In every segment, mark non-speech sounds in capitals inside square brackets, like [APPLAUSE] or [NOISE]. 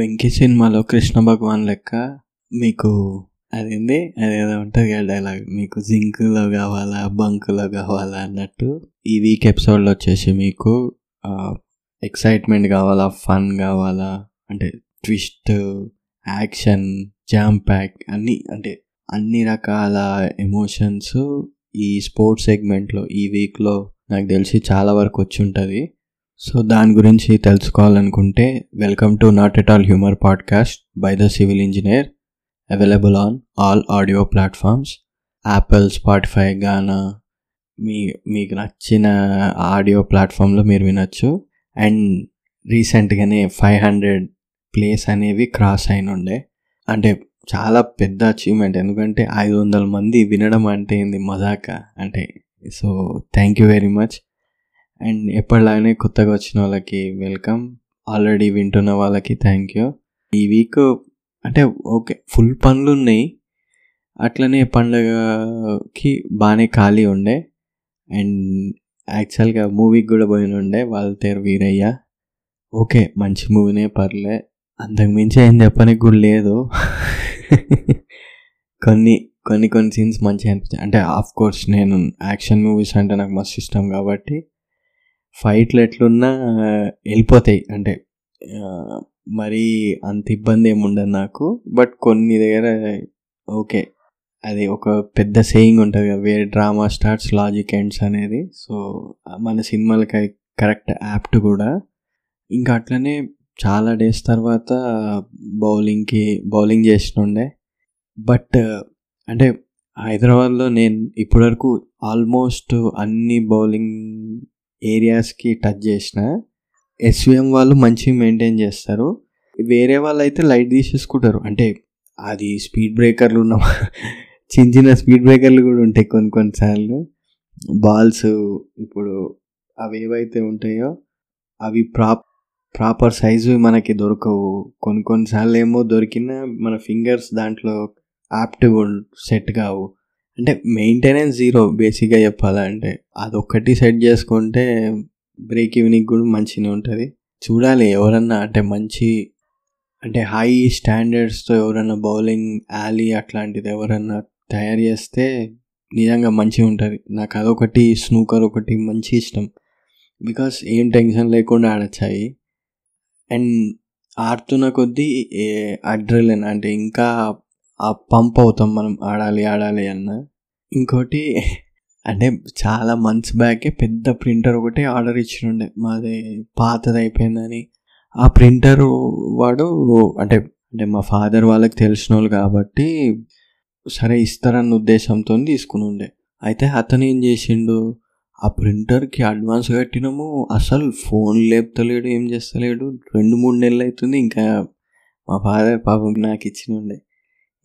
వెంకీ సినిమాలో కృష్ణ భగవాన్ లెక్క మీకు అదేంది? అదేదో ఉంటుంది కదా డైలాగ్ మీకు జింక్లో కావాలా బంకులో కావాలా అన్నట్టు ఈ వీక్ ఎపిసోడ్లో వచ్చేసి మీకు ఎక్సైట్మెంట్ కావాలా ఫన్ కావాలా అంటే ట్విస్ట్ యాక్షన్ జామ్ ప్యాక్ అన్నీ అంటే అన్ని రకాల ఎమోషన్స్ ఈ స్పోర్ట్స్ సెగ్మెంట్లో ఈ వీక్లో నాకు తెలిసి చాలా వరకు వచ్చి ఉంటుంది. సో దాని గురించి తెలుసుకోవాలనుకుంటే welcome to not at all humour podcast by the civil engineer available on all audio platforms Apple Spotify Gaana మీ మీకు నచ్చిన ఆడియో ప్లాట్ఫామ్లో మీరు వినొచ్చు. అండ్ రీసెంట్గానే ఫైవ్ హండ్రెడ్ ప్లేస్ అనేవి క్రాస్ అయిన ఉండే అంటే చాలా పెద్ద అచీవ్మెంట్. ఎందుకంటే ఐదు వందల మంది వినడం అంటే ఏంది మజాక? అంటే so thank you very much. And ఎప్పటిలాగానే కొత్తగా వచ్చిన వాళ్ళకి వెల్కమ్. ఆల్రెడీ వింటున్న వాళ్ళకి థ్యాంక్ యూ ఈ వీక్ అంటే ఓకే ఫుల్ పనులు ఉన్నాయి. అట్లనే పండగకి బాగానే ఖాళీ ఉండే. అండ్ యాక్చువల్గా మూవీకి కూడా పోయిన ఉండే వాళ్ళ తేరు వీరయ్య. ఓకే మంచి మూవీనే పర్లే. అంతకు మించి ఏం చెప్పడానికి కూడా లేదు. కొన్ని కొన్ని కొన్ని సీన్స్ మంచిగా అనిపించాయి. అంటే ఆఫ్ కోర్స్ నేను యాక్షన్ మూవీస్ అంటే నాకు మస్తు ఇష్టం కాబట్టి ఫైట్లు ఎట్లున్నా వెళ్ళిపోతాయి. అంటే మరీ అంత ఇబ్బంది ఏమి ఉండదు నాకు. బట్ కొన్ని దగ్గర ఓకే. అది ఒక పెద్ద సేయింగ్ ఉంటుంది కదా వేరే డ్రామా స్టార్ట్స్ లాజిక్ ఎండ్స్ అనేది. సో మన సినిమాలకి కరెక్ట్ యాప్ట్ కూడా. ఇంకా అట్లనే చాలా డేస్ తర్వాత బౌలింగ్కి బౌలింగ్ చేసినుండే. బట్ అంటే హైదరాబాద్లో నేను ఇప్పటివరకు ఆల్మోస్ట్ అన్ని బౌలింగ్ ఏరియాస్కి టచ్ చేసిన ఎస్విఎం వాళ్ళు మంచిగా మెయింటైన్ చేస్తారు. వేరే వాళ్ళు అయితే లైట్ తీసేసుకుంటారు. అంటే అది స్పీడ్ బ్రేకర్లు ఉన్న చిన్న చిన్న స్పీడ్ బ్రేకర్లు కూడా ఉంటాయి కొన్ని కొన్నిసార్లు బాల్స్ ఇప్పుడు అవి ఏవైతే ఉంటాయో అవి ప్రాప్ ప్రాపర్ సైజు మనకి దొరకవు. కొన్ని కొన్నిసార్లు ఏమో దొరికినా మన ఫింగర్స్ దాంట్లో యాప్ట్ సెట్ కావు. అంటే మెయింటెనెన్స్ జీరో బేసిక్గా చెప్పాలంటే అదొక్కటి సెట్ చేసుకుంటే బ్రేక్ ఈవినింగ్ కూడా మంచిగా ఉంటుంది. చూడాలి ఎవరన్నా అంటే మంచి అంటే హై స్టాండర్డ్స్తో ఎవరన్నా బౌలింగ్ యాలీ అట్లాంటిది ఎవరన్నా తయారు చేస్తే నిజంగా మంచిగా ఉంటుంది. నాకు అదొకటి స్నూకర్ ఒకటి మంచి ఇష్టం. బికాస్ ఏం టెన్షన్ లేకుండా ఆడచ్చాయి. అండ్ ఆడుతున్న కొద్దీ అడ్రలిన్ అంటే ఇంకా ఆ పంప్ అవుతాం మనం ఆడాలి ఆడాలి అన్న. ఇంకోటి అంటే చాలా మంత్స్ బ్యాకే పెద్ద ప్రింటర్ ఒకటి ఆర్డర్ ఇచ్చినుండే. మాది పాతది అయిపోయిందని. ఆ ప్రింటర్ వాడు అంటే అంటే మా ఫాదర్ వాళ్ళకి తెలిసిన వాళ్ళు కాబట్టి సరే ఇస్తారన్న ఉద్దేశంతో తీసుకుని ఉండే అయితే అతను ఏం చేసిండు ఆ ప్రింటర్కి అడ్వాన్స్ కట్టినాము అసలు ఫోన్ లేపుతలేడు ఏం చేస్తలేడు. రెండు మూడు నెలలు అవుతుంది ఇంకా మా ఫాదర్ పాపం నాకు ఇచ్చిన ఉండే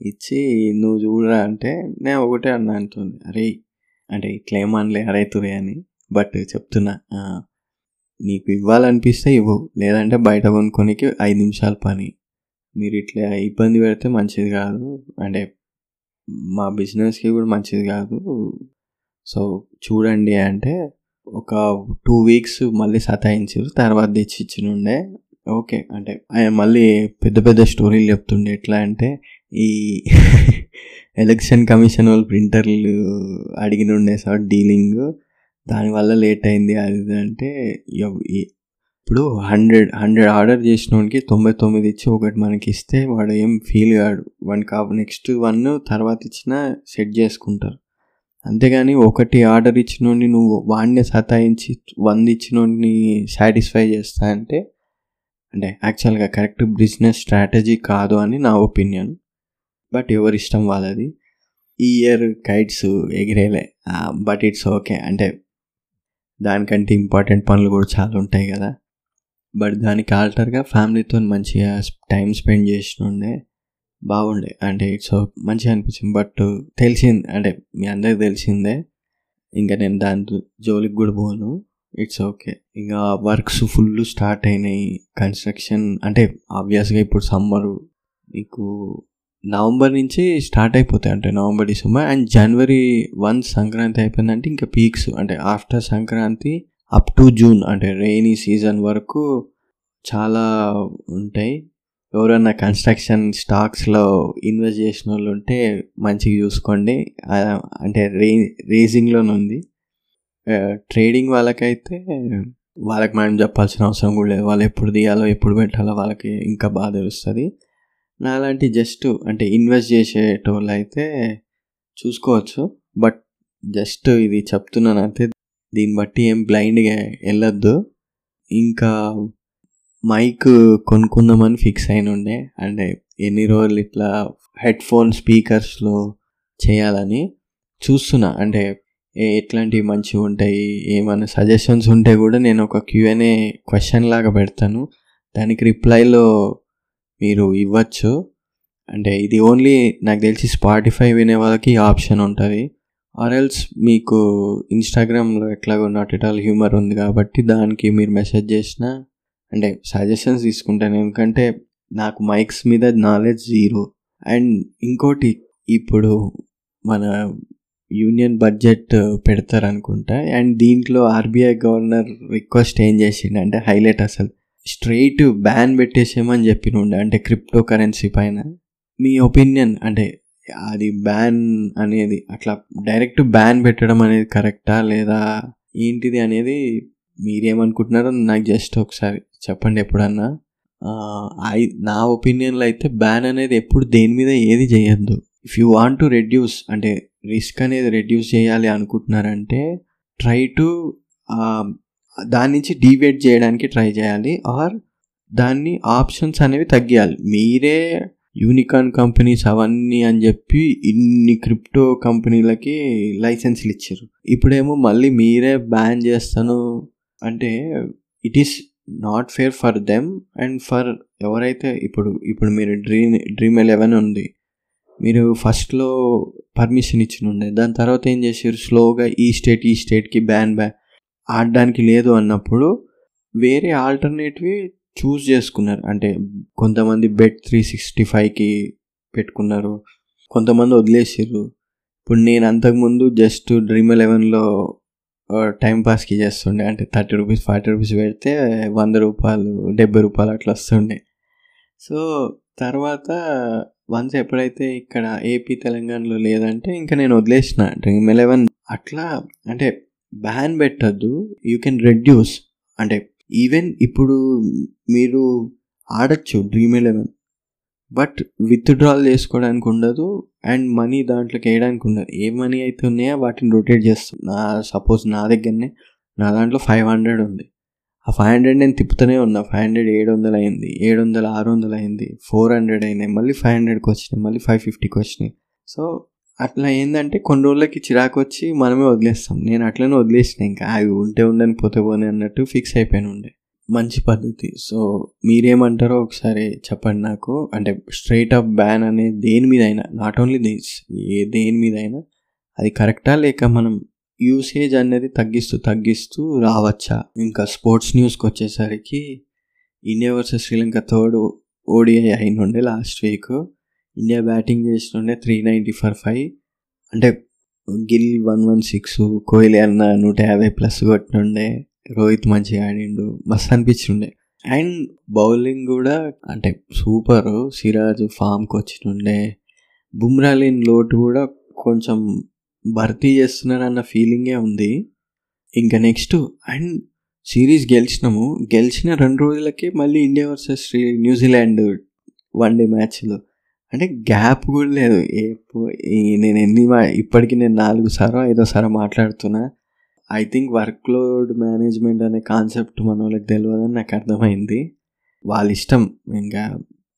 ఇచ్చి నువ్వు చూడరా అంటే నేను ఒకటే అన్నా అంటుంది. అరే అంటే ఇట్లా ఏమనలే అరైతురే అని. బట్ చెప్తున్నా నీకు ఇవ్వాలనిపిస్తే ఇవ్వు. లేదంటే బయట కొనుక్కోనికి ఐదు నిమిషాల పని. మీరు ఇట్లా ఇబ్బంది పెడితే మంచిది కాదు. అంటే మా బిజినెస్కి కూడా మంచిది కాదు. సో చూడండి అంటే ఒక టూ వీక్స్ మళ్ళీ సతాయించారు. తర్వాత తెచ్చి ఇచ్చినుండే. ఓకే అంటే ఆయన మళ్ళీ పెద్ద పెద్ద స్టోరీలు చెప్తుండే. ఎట్లా అంటే ఈ [LAUGHS] ఎలక్షన్ కమిషన్ వాళ్ళు ప్రింటర్లు అడిగిన ఉండే సార్ డీలింగ్. దానివల్ల లేట్ అయింది. అది అంటే ఇప్పుడు హండ్రెడ్ హండ్రెడ్ ఆర్డర్ చేసినోడికి తొంభై తొమ్మిది ఇచ్చి ఒకటి మనకి ఇస్తే వాడు ఏం ఫీల్ కాడు. వన్ కా నెక్స్ట్ వన్ తర్వాత ఇచ్చిన సెట్ చేసుకుంటారు. అంతేగాని ఒకటి ఆర్డర్ ఇచ్చినోడిని నువ్వు వాడిని సతాయించి వంద ఇచ్చినోడిని సాటిస్ఫై చేస్తా అంటే అంటే యాక్చువల్గా కరెక్ట్ బిజినెస్ స్ట్రాటజీ కాదు అని నా ఒపీనియన్. బట్ ఎవరి ఇష్టం వాళ్ళది. ఈ year kites ఎగిరేలే. But it's okay. అంటే దానికంటే ఇంపార్టెంట్ పనులు కూడా చాలా ఉంటాయి కదా. బట్ దానికి ఆల్టర్గా ఫ్యామిలీతో మంచిగా టైం స్పెండ్ చేసినుండే బాగుండే. అంటే ఇట్స్ మంచిగా అనిపించింది. బట్ తెలిసింది అంటే మీ అందరికి తెలిసిందే. ఇంకా నేను దాని జోలికి కూడా పోను. It's okay. ఇంకా వర్క్స్ ఫుల్ స్టార్ట్ అయినాయి. కన్స్ట్రక్షన్ అంటే ఆబ్వియస్గా ఇప్పుడు సమ్మరు మీకు నవంబర్ నుంచి స్టార్ట్ అయిపోతాయి. అంటే November December and January one Sankranti అయిపోయిందంటే ఇంకా పీక్స్ అంటే after Sankranti up to June అంటే రెయినీ సీజన్ వరకు చాలా ఉంటాయి. ఎవరైనా కన్స్ట్రక్షన్ స్టాక్స్లో ఇన్వెస్ట్ చేసిన వాళ్ళు ఉంటే మంచిగా చూసుకోండి. అంటే రే రేసింగ్లోనే ఉంది. ట్రేడింగ్ వాళ్ళకైతే వాళ్ళకి మనం చెప్పాల్సిన అవసరం కూడా లేదు. వాళ్ళు ఎప్పుడు తీయాలో ఎప్పుడు పెట్టాలో వాళ్ళకి ఇంకా బాగా తెలుస్తుంది. నాలాంటి జస్ట్ అంటే ఇన్వెస్ట్ చేసేటోళ్ళు అయితే చూసుకోవచ్చు. బట్ జస్ట్ ఇది చెప్తున్నాను అంతే. దీన్ని బట్టి ఏం బ్లైండ్గా వెళ్ళొద్దు. ఇంకా మైక్ కొనుక్కుందామని ఫిక్స్ అయిన ఉండే. అంటే ఎన్ని రోజులు ఇట్లా హెడ్ ఫోన్ స్పీకర్స్లో చేయాలని చూస్తున్నా. అంటే ఏ- ఎట్లాంటివి మంచిగా ఉంటాయి ఏమైనా సజెషన్స్ ఉంటే కూడా నేను ఒక క్యూఎన్ఏ క్వశ్చన్ లాగా పెడతాను. దానికి రిప్లైలో మీరు ఇవ్వచ్చు. అంటే ఇది ఓన్లీ నాకు తెలిసి స్పాటిఫై వినే వాళ్ళకి ఆప్షన్ ఉంటుంది. ఆర్ఎల్స్ మీకు ఇన్స్టాగ్రామ్లో ఎట్లాగో నాట్ ఇట్ ఆల్ హ్యూమర్ ఉంది కాబట్టి దానికి మీరు మెసేజ్ చేసినా అంటే సజెషన్స్ తీసుకుంటాను. ఎందుకంటే నాకు మైక్స్ మీద నాలెడ్జ్ జీరో అండ్ ఇంకోటి ఇప్పుడు మన యూనియన్ బడ్జెట్ పెడతారు అనుకుంటా అండ్ దీంట్లో ఆర్బీఐ గవర్నర్ రిక్వెస్ట్ ఏం చేసిండు అంటే హైలైట్ అసలు. స్ట్రైట్ బ్యాన్ పెట్టేసేమని చెప్పినుండే అంటే క్రిప్టో కరెన్సీ పైన. మీ ఒపీనియన్ అంటే అది బ్యాన్ అనేది అట్లా డైరెక్ట్ బ్యాన్ పెట్టడం అనేది కరెక్టా లేదా ఏంటిది అనేది మీరేమనుకుంటున్నారో నాకు జస్ట్ ఒకసారి చెప్పండి ఎప్పుడన్నా. ఐ నా ఒపీనియన్లో అయితే బ్యాన్ అనేది ఎప్పుడు దేని మీద ఏది చేయొద్దు. If you want to reduce అంటే రిస్క్ అనేది రెడ్యూస్ చేయాలి అనుకుంటున్నారంటే ట్రై టు దాని నుంచి డీవేట్ చేయడానికి ట్రై చేయాలి. ఆర్ దాన్ని ఆప్షన్స్ అనేవి తగ్గియాలి. మీరే యూనికాన్ కంపెనీస్ అవన్నీ అని చెప్పి ఇన్ని క్రిప్టో కంపెనీలకి లైసెన్స్లు ఇచ్చారు. ఇప్పుడేమో మళ్ళీ మీరే బ్యాన్ చేస్తాను. అంటే it is not fair for them and for ఎవరైతే ఇప్పుడు ఇప్పుడు మీరు డ్రీమ్ డ్రీమ్ ఎలెవెన్ ఉంది. మీరు ఫస్ట్లో పర్మిషన్ ఇచ్చిన ఉండే. దాని తర్వాత ఏం చేశారు? స్లోగా ఈ స్టేట్ ఈ స్టేట్కి బ్యాన్ బ్యాన్ ఆడడానికి లేదు అన్నప్పుడు వేరే ఆల్టర్నేటివ్ చూస్ చేసుకున్నారు. అంటే కొంతమంది బెట్ త్రీ సిక్స్టీ ఫైవ్కి పెట్టుకున్నారు. కొంతమంది వదిలేసారు ఇప్పుడు నేను అంతకుముందు జస్ట్ డ్రీమ్ ఎలెవెన్లో టైంపాస్కి చేస్తుండే. అంటే థర్టీ రూపీస్ ఫార్టీ రూపీస్ పెడితే వంద రూపాయలు డెబ్బై రూపాయలు అట్లా వస్తుండే. సో తర్వాత వన్స్ ఎప్పుడైతే ఇక్కడ ఏపీ తెలంగాణలో లేదంటే ఇంకా నేను వదిలేసిన డ్రీమ్ ఎలెవెన్ అట్లా అంటే బ్యాన్ పెట్టద్దు యూ కెన్ రెడ్యూస్ అంటే ఈవెన్ ఇప్పుడు మీరు ఆడచ్చు డ్రీమ్ ఎలెవెన్ బట్ విత్డ్రాల్ చేసుకోవడానికి ఉండదు అండ్ మనీ దాంట్లోకి వేయడానికి ఉండదు. ఏ మనీ అయితే ఉన్నాయో వాటిని రొటేట్ చేస్తుంది నా సపోజ్ నా దగ్గరనే నా దాంట్లో ఫైవ్ హండ్రెడ్ ఉంది. ఆ ఫైవ్ హండ్రెడ్ నేను తిప్పుతూనే ఉన్నా. ఫైవ్ హండ్రెడ్ ఏడు వందలు అయింది ఏడు వందలు ఆరు వందలు అయింది ఫోర్ హండ్రెడ్ అయినాయి మళ్ళీ ఫైవ్ హండ్రెడ్కి వచ్చినాయి మళ్ళీ ఫైవ్ ఫిఫ్టీకి వచ్చినాయి. సో అట్లా ఏంటంటే కొన్ని రోజులకి చిరాకు వచ్చి మనమే వదిలేస్తాం. నేను అట్లనే వదిలేసిన ఇంకా. అవి ఉంటే ఉండని పోతే పోనీ అన్నట్టు ఫిక్స్ అయిపోయిన ఉండే. మంచి పద్ధతి. సో మీరేమంటారో ఒకసారి చెప్పండి నాకు. అంటే స్ట్రైట్ అప్ బ్యాన్ అనే దేని మీద అయినా నాట్ ఓన్లీ దిస్ ఏ దేని మీద అయినా అది కరెక్టా లేక మనం యూసేజ్ అనేది తగ్గిస్తూ తగ్గిస్తూ రావచ్చా? ఇంకా స్పోర్ట్స్ న్యూస్కి వచ్చేసరికి India versus Sri Lanka third ODI అయినుండే last week. India batting చేస్తుండే త్రీ నైంటీ ఫర్ ఫైవ్ అంటే Gill one one six Kohli అన్న నూట యాభై ప్లస్ కొట్టినుండే రోహిత్ మంచిగా ఆడిండు. మస్తు అనిపించిండే. అండ్ బౌలింగ్ కూడా అంటే సూపర్. సిరాజ్ ఫామ్కి వచ్చినుండే బుమ్రా లేని లోటు కూడా కొంచెం భర్తీ చేస్తున్నారన్న ఫీలింగే ఉంది. ఇంకా నెక్స్ట్ అండ్ సిరీస్ గెలిచినాము. గెలిచిన రెండు రోజులకే మళ్ళీ India versus New Zealand one day మ్యాచ్లో. అంటే గ్యాప్ కూడా లేదు. నేను ఎన్ని ఇప్పటికి నేను నాలుగు సారో ఐదో సారో మాట్లాడుతున్నా. I think work load management అనే కాన్సెప్ట్ మన వాళ్ళకి తెలియదని నాకు అర్థమైంది. వాళ్ళ ఇష్టం ఇంకా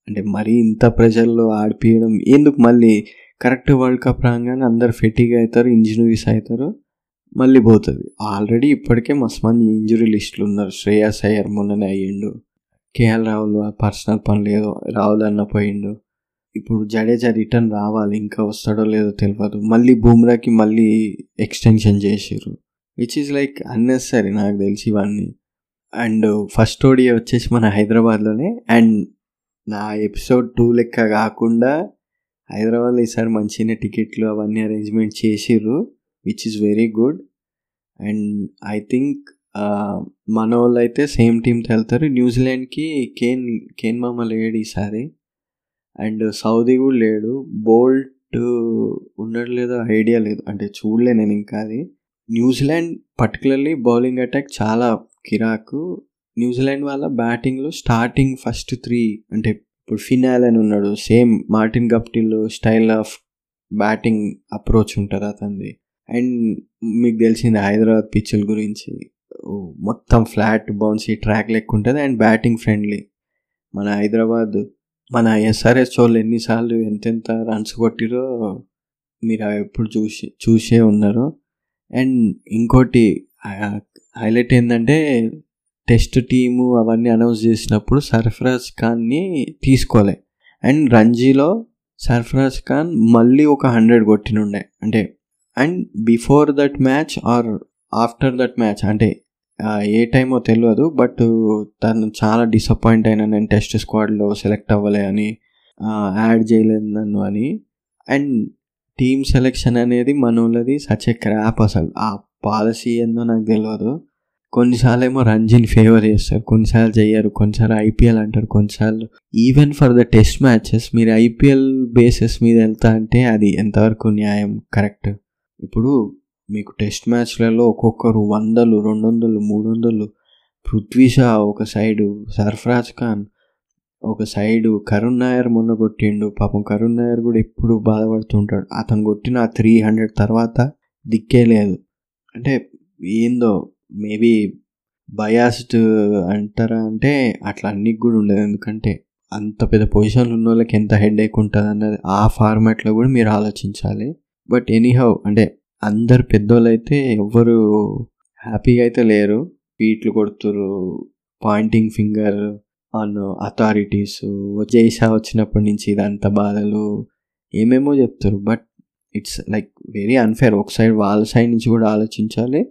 అంటే మరీ ఇంత ప్రజల్లో ఆడిపియడం ఎందుకు మళ్ళీ కరెక్ట్ వరల్డ్ కప్ రాగానే అందరు ఫెటిగ్ అవుతారు ఇంజనరీస్ అవుతారు మళ్ళీ పోతుంది. ఆల్రెడీ ఇప్పటికే మస్తు మంది ఇంజురీ లిస్టులు ఉన్నారు. శ్రేయస్ అయ్యర్ మొన్ననే అయ్యిండు. కేఎల్ రాహుల్ పర్సనల్ పనులు ఏదో రాహుల్ అన్న పోయిండు. ఇప్పుడు జడేజా రిటర్న్ రావాలి ఇంకా వస్తాడో లేదో తెలియదు మళ్ళీ బూమ్రాకి మళ్ళీ ఎక్స్టెన్షన్ చేసారు విచ్ ఈజ్ లైక్ అన్నెసరీ నాకు తెలిసి ఇవన్నీ. అండ్ ఫస్ట్ ఓడియా వచ్చేసి మన హైదరాబాద్లోనే. అండ్ నా ఎపిసోడ్ టూ లెక్క కాకుండా హైదరాబాద్లో ఈసారి మంచిగా టికెట్లు అవన్నీ అరేంజ్మెంట్ చేసిర్రు which is very good and I think మన వాళ్ళు అయితే సేమ్ టీంతో వెళ్తారు న్యూజిలాండ్కి కేన్ కేన్ మామ లేడు ఈసారి. అండ్ సౌదీ కూడా లేడు. బోల్ట్ ఉన్నాడు లేదో ఐడియా లేదు. అంటే చూడలే నేను ఇంకా అది. న్యూజిలాండ్ పర్టికులర్లీ బౌలింగ్ అటాక్ చాలా కిరాకు. న్యూజిలాండ్ వాళ్ళ బ్యాటింగ్లో స్టార్టింగ్ ఫస్ట్ త్రీ అంటే ఇప్పుడు ఫినాల్ అని ఉన్నాడు. Same Martin Guptill style of batting approach ఉంటుంది అతనిది. అండ్ మీకు తెలిసింది హైదరాబాద్ పిచ్చుల గురించి. మొత్తం ఫ్లాట్ బౌన్సీ ట్రాక్ లెక్క ఉంటుంది అండ్ బ్యాటింగ్ ఫ్రెండ్లీ. మన హైదరాబాద్ మన ఎస్ఆర్ఎస్ వాళ్ళు ఎన్నిసార్లు ఎంతెంత రన్స్ కొట్టిరో మీరు ఎప్పుడు చూసి చూసే ఉన్నారు. అండ్ ఇంకోటి హైలైట్ ఏంటంటే టెస్ట్ టీము అవన్నీ అనౌన్స్ చేసినప్పుడు సర్ఫరాజ్ ఖాన్ని తీసుకోలే. అండ్ రంజీలో సర్ఫరాజ్ ఖాన్ మళ్ళీ ఒక హండ్రెడ్ కొట్టినుండే. అంటే and before that match or after that match అంటే ఏ టైమో తెలియదు బట్ తను చాలా డిసప్పాయింట్ అయినా నేను టెస్ట్ స్క్వాడ్లో సెలెక్ట్ అవ్వలే అని యాడ్ చేయలేదు నన్ను అని. అండ్ టీమ్ సెలెక్షన్ అనేది మనోళ్ళది సచ్ ఏ క్రాప్ అసలు. ఆ పాలసీ ఏందో నాకు తెలియదు కొన్నిసార్లు ఏమో రంజీని ఫేవర్ చేస్తారు కొన్నిసార్లు చేయరు కొన్నిసార్లు ఐపీఎల్ అంటారు కొన్నిసార్లు even for the test matches మీరు ఐపీఎల్ బేసెస్ మీద వెళ్తా అంటే అది ఎంతవరకు న్యాయం? కరెక్ట్ ఇప్పుడు మీకు టెస్ట్ మ్యాచ్లలో ఒక్కొక్కరు వందలు రెండు వందలు మూడు వందలు పృథ్వీ షా ఒక సైడు సర్ఫరాజ్ ఖాన్ ఒక సైడు కరుణ్ నాయర్ మొన్న కొట్టిండు. పాపం కరుణ్ నాయర్ కూడా ఎప్పుడు బాధపడుతుంటాడు. అతను కొట్టిన త్రీ హండ్రెడ్ తర్వాత దిక్కే లేదు. అంటే ఏందో మేబీ బయాస్డ్ అంటారా అంటే అట్లా అన్నికి కూడా ఉండదు. ఎందుకంటే అంత పెద్ద పొజిషన్లు ఉన్న వాళ్ళకి ఎంత హెడ్ ఎక్ ఉంటుంది అన్నది ఆ ఫార్మాట్లో కూడా మీరు ఆలోచించాలి. బట్ ఎనీహౌ అంటే అందరు పెద్దోళ్ళు అయితే ఎవ్వరు హ్యాపీగా అయితే లేరు. పీట్లు కొడుతురు pointing finger on authorities Jay Shah వచ్చినప్పటి నుంచి ఇదంతా బాధలు ఏమేమో చెప్తారు but it's like very unfair. ఒక సైడ్ వాళ్ళ సైడ్ నుంచి కూడా ఆలోచించాలి.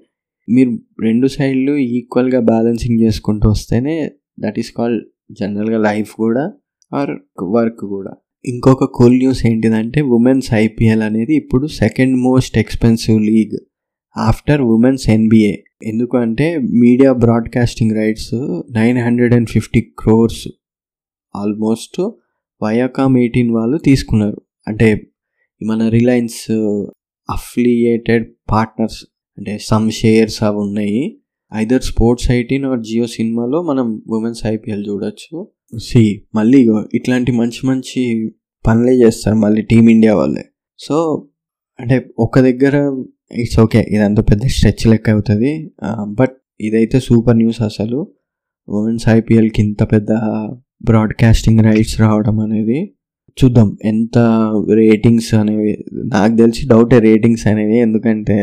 మీరు రెండు సైడ్లు ఈక్వల్గా బ్యాలెన్సింగ్ చేసుకుంటూ వస్తేనే దట్ ఈస్ కాల్డ్ జనరల్గా లైఫ్ కూడా ఆర్ వర్క్ కూడా. ఇంకొక కూల్ న్యూస్ ఏంటిదంటే ఉమెన్స్ ఐపీఎల్ అనేది ఇప్పుడు second most expensive league after women's NBA ఎందుకంటే media broadcasting rights nine hundred and fifty crores almost Viacom eighteen వాళ్ళు తీసుకున్నారు. అంటే మన రిలయన్స్ అఫ్లియేటెడ్ పార్ట్నర్స్ అంటే సమ్ షేర్స్ అవి ఉన్నాయి. Either sports eighteen or Jio సినిమాలో మనం ఉమెన్స్ ఐపీఎల్ చూడొచ్చు. సి మళ్ళీ ఇట్లాంటి మంచి మంచి పనులే చేస్తారు మళ్ళీ టీమిండియా వాళ్ళే. సో అంటే ఒక దగ్గర ఇట్స్ ఓకే ఇదంతా పెద్ద స్ట్రెచ్ లెక్క అవుతుంది. బట్ ఇదైతే సూపర్ న్యూస్ అసలు. ఉమెన్స్ ఐపీఎల్కి ఇంత పెద్ద బ్రాడ్కాస్టింగ్ రైట్స్ రావడం అనేది చూద్దాం ఎంత రేటింగ్స్ అనేవి నాకు తెలిసి డౌటే రేటింగ్స్ అనేవి ఎందుకంటే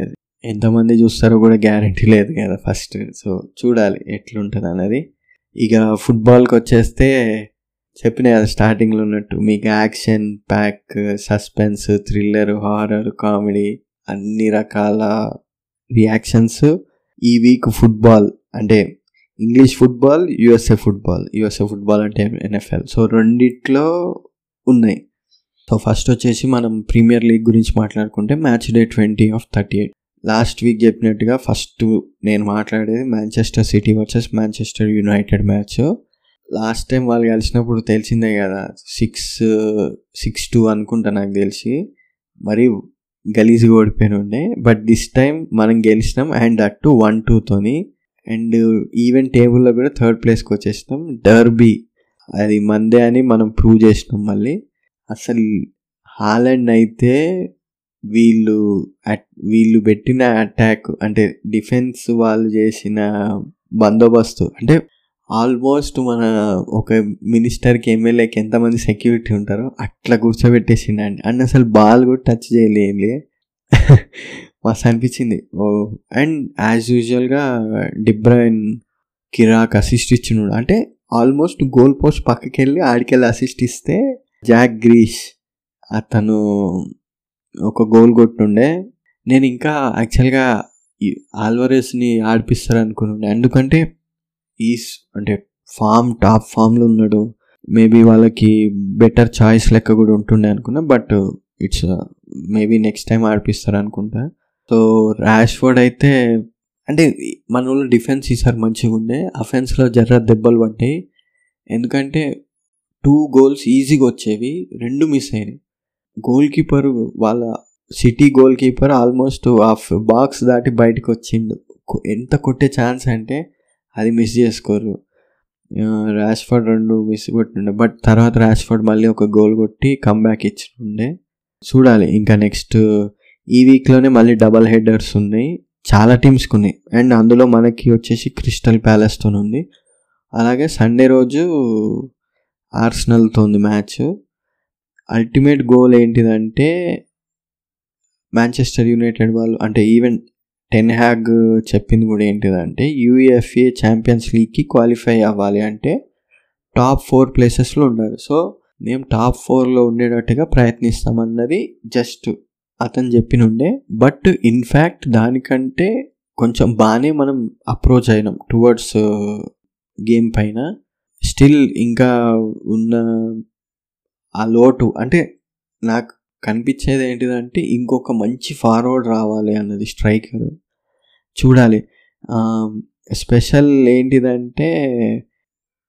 ఎంతమంది చూస్తారో కూడా గ్యారంటీ లేదు కదా ఫస్ట్. సో చూడాలి ఎట్లుంటుంది అనేది ఇక ఫుట్బాల్కి వచ్చేస్తే చెప్పిన కదా స్టార్టింగ్లో ఉన్నట్టు. మీకు action pack suspense thriller horror comedy అన్ని రకాల రియాక్షన్స్ ఈ వీక్ ఫుట్బాల్ అంటే English football USA football USA football అంటే ఎన్ఎఫ్ఎల్ సో రెండిట్లో ఉన్నాయి. సో ఫస్ట్ వచ్చేసి మనం ప్రీమియర్ లీగ్ గురించి మాట్లాడుకుంటే match day twenty of thirty eight last week చెప్పినట్టుగా ఫస్ట్ నేను మాట్లాడేది Manchester City versus Manchester United match. Last time వాళ్ళు కలిసినప్పుడు తెలిసిందే కదా సిక్స్ సిక్స్ టూ అనుకుంటా నాకు తెలిసి. మరి గలీజ్గా ఓడిపోయిన ఉండే. బట్ దిస్ టైం మనం గెలిచినాం అండ్ అటు వన్ టూతోని అండ్ ఈవెన్ టేబుల్లో కూడా థర్డ్ ప్లేస్కి వచ్చేసినాం. డర్బీ. అది మందే అని మనం ప్రూవ్ చేసినాం మళ్ళీ. అసలు హాలండ్ అయితే వీళ్ళు వీళ్ళు పెట్టిన అటాక్ అంటే డిఫెన్స్ వాళ్ళు చేసిన బందోబస్తు అంటే ఆల్మోస్ట్ మన ఒక మినిస్టర్కి ఎమ్మెల్యేకి ఎంతమంది సెక్యూరిటీ ఉంటారో అట్లా కూర్చోబెట్టేసిండండి అండ్. అసలు బాల్ కూడా టచ్ చేయలేదు [LAUGHS] మస్తు అనిపించింది. ఓ అండ్ యాజ్ యూజువల్గా డిబ్రాయిన్ కిరాక్ అసిస్ట్ ఇచ్చినాడు అంటే ఆల్మోస్ట్ గోల్ పోస్ట్ పక్కకి వెళ్ళి ఆడికెళ్ళి అసిస్ట్ ఇస్తే జాక్ గ్రీష్ అతను ఒక గోల్ కొట్టుండే. నేను ఇంకా యాక్చువల్గా ఆల్వరేస్ని ఆడిపిస్తారు అనుకున్నాను ఎందుకంటే ఈస్ అంటే ఫామ్ టాప్ ఫామ్లో ఉన్నాడు. మేబీ వాళ్ళకి బెటర్ చాయిస్ లెక్క కూడా ఉంటుండే అనుకున్నా but it's maybe next time ఆడిపిస్తారు అనుకుంటా సో ర్యాష్ఫోర్డ్ అయితే అంటే మన వాళ్ళు డిఫెన్స్ ఈసారి మంచిగా ఉండే. అఫెన్స్లో జర్ర దెబ్బలు పడ్డాయి. ఎందుకంటే టూ గోల్స్ ఈజీగా వచ్చేవి రెండు మిస్ అయినాయి. గోల్ కీపర్ వాళ్ళ city goal keeper almost off box దాటి బయటకు వచ్చిండు. ఎంత కొట్టే ఛాన్స్ అంటే అది మిస్ చేసుకోరు. ర్యాష్ఫర్డ్ రెండు మిస్ కొట్టిండే. బట్ తర్వాత ర్యాష్ఫర్డ్ మళ్ళీ ఒక గోల్ కొట్టి కమ్బ్యాక్ ఇచ్చిండే. చూడాలి ఇంకా నెక్స్ట్ ఈ వీక్లోనే మళ్ళీ డబల్ హెడర్స్ ఉన్నాయి. చాలా టీమ్స్కి ఉన్నాయి. అండ్ అందులో మనకి వచ్చేసి క్రిస్టల్ ప్యాలెస్తో ఉంది అలాగే సండే రోజు ఆర్సనల్తో ఉంది మ్యాచ్ అల్టిమేట్ గోల్ ఏంటిదంటే మాంచెస్టర్ యునైటెడ్ వాళ్ళు అంటే ఈవెన్ టెన్ హ్యాగ్ చెప్పింది కూడా ఏంటిదంటే యూఎఫ్ఏ ఛాంపియన్స్ లీగ్కి క్వాలిఫై అవ్వాలి అంటే టాప్ ఫోర్ ప్లేసెస్లో ఉండాలి. సో మేము టాప్ ఫోర్లో ఉండేటట్టుగా ప్రయత్నిస్తామన్నది జస్ట్ అతను చెప్పినుండే. బట్ ఇన్ఫ్యాక్ట్ దానికంటే కొంచెం బాగానే మనం అప్రోచ్ అయినాం టువర్డ్స్ గేమ్ పైన. స్టిల్ ఇంకా ఉన్న ఆ లోటు. అంటే నాకు కనిపించేది ఏంటిదంటే ఇంకొక మంచి ఫార్వర్డ్ రావాలి అన్నది స్ట్రైకర్ చూడాలి. స్పెషల్ ఏంటిదంటే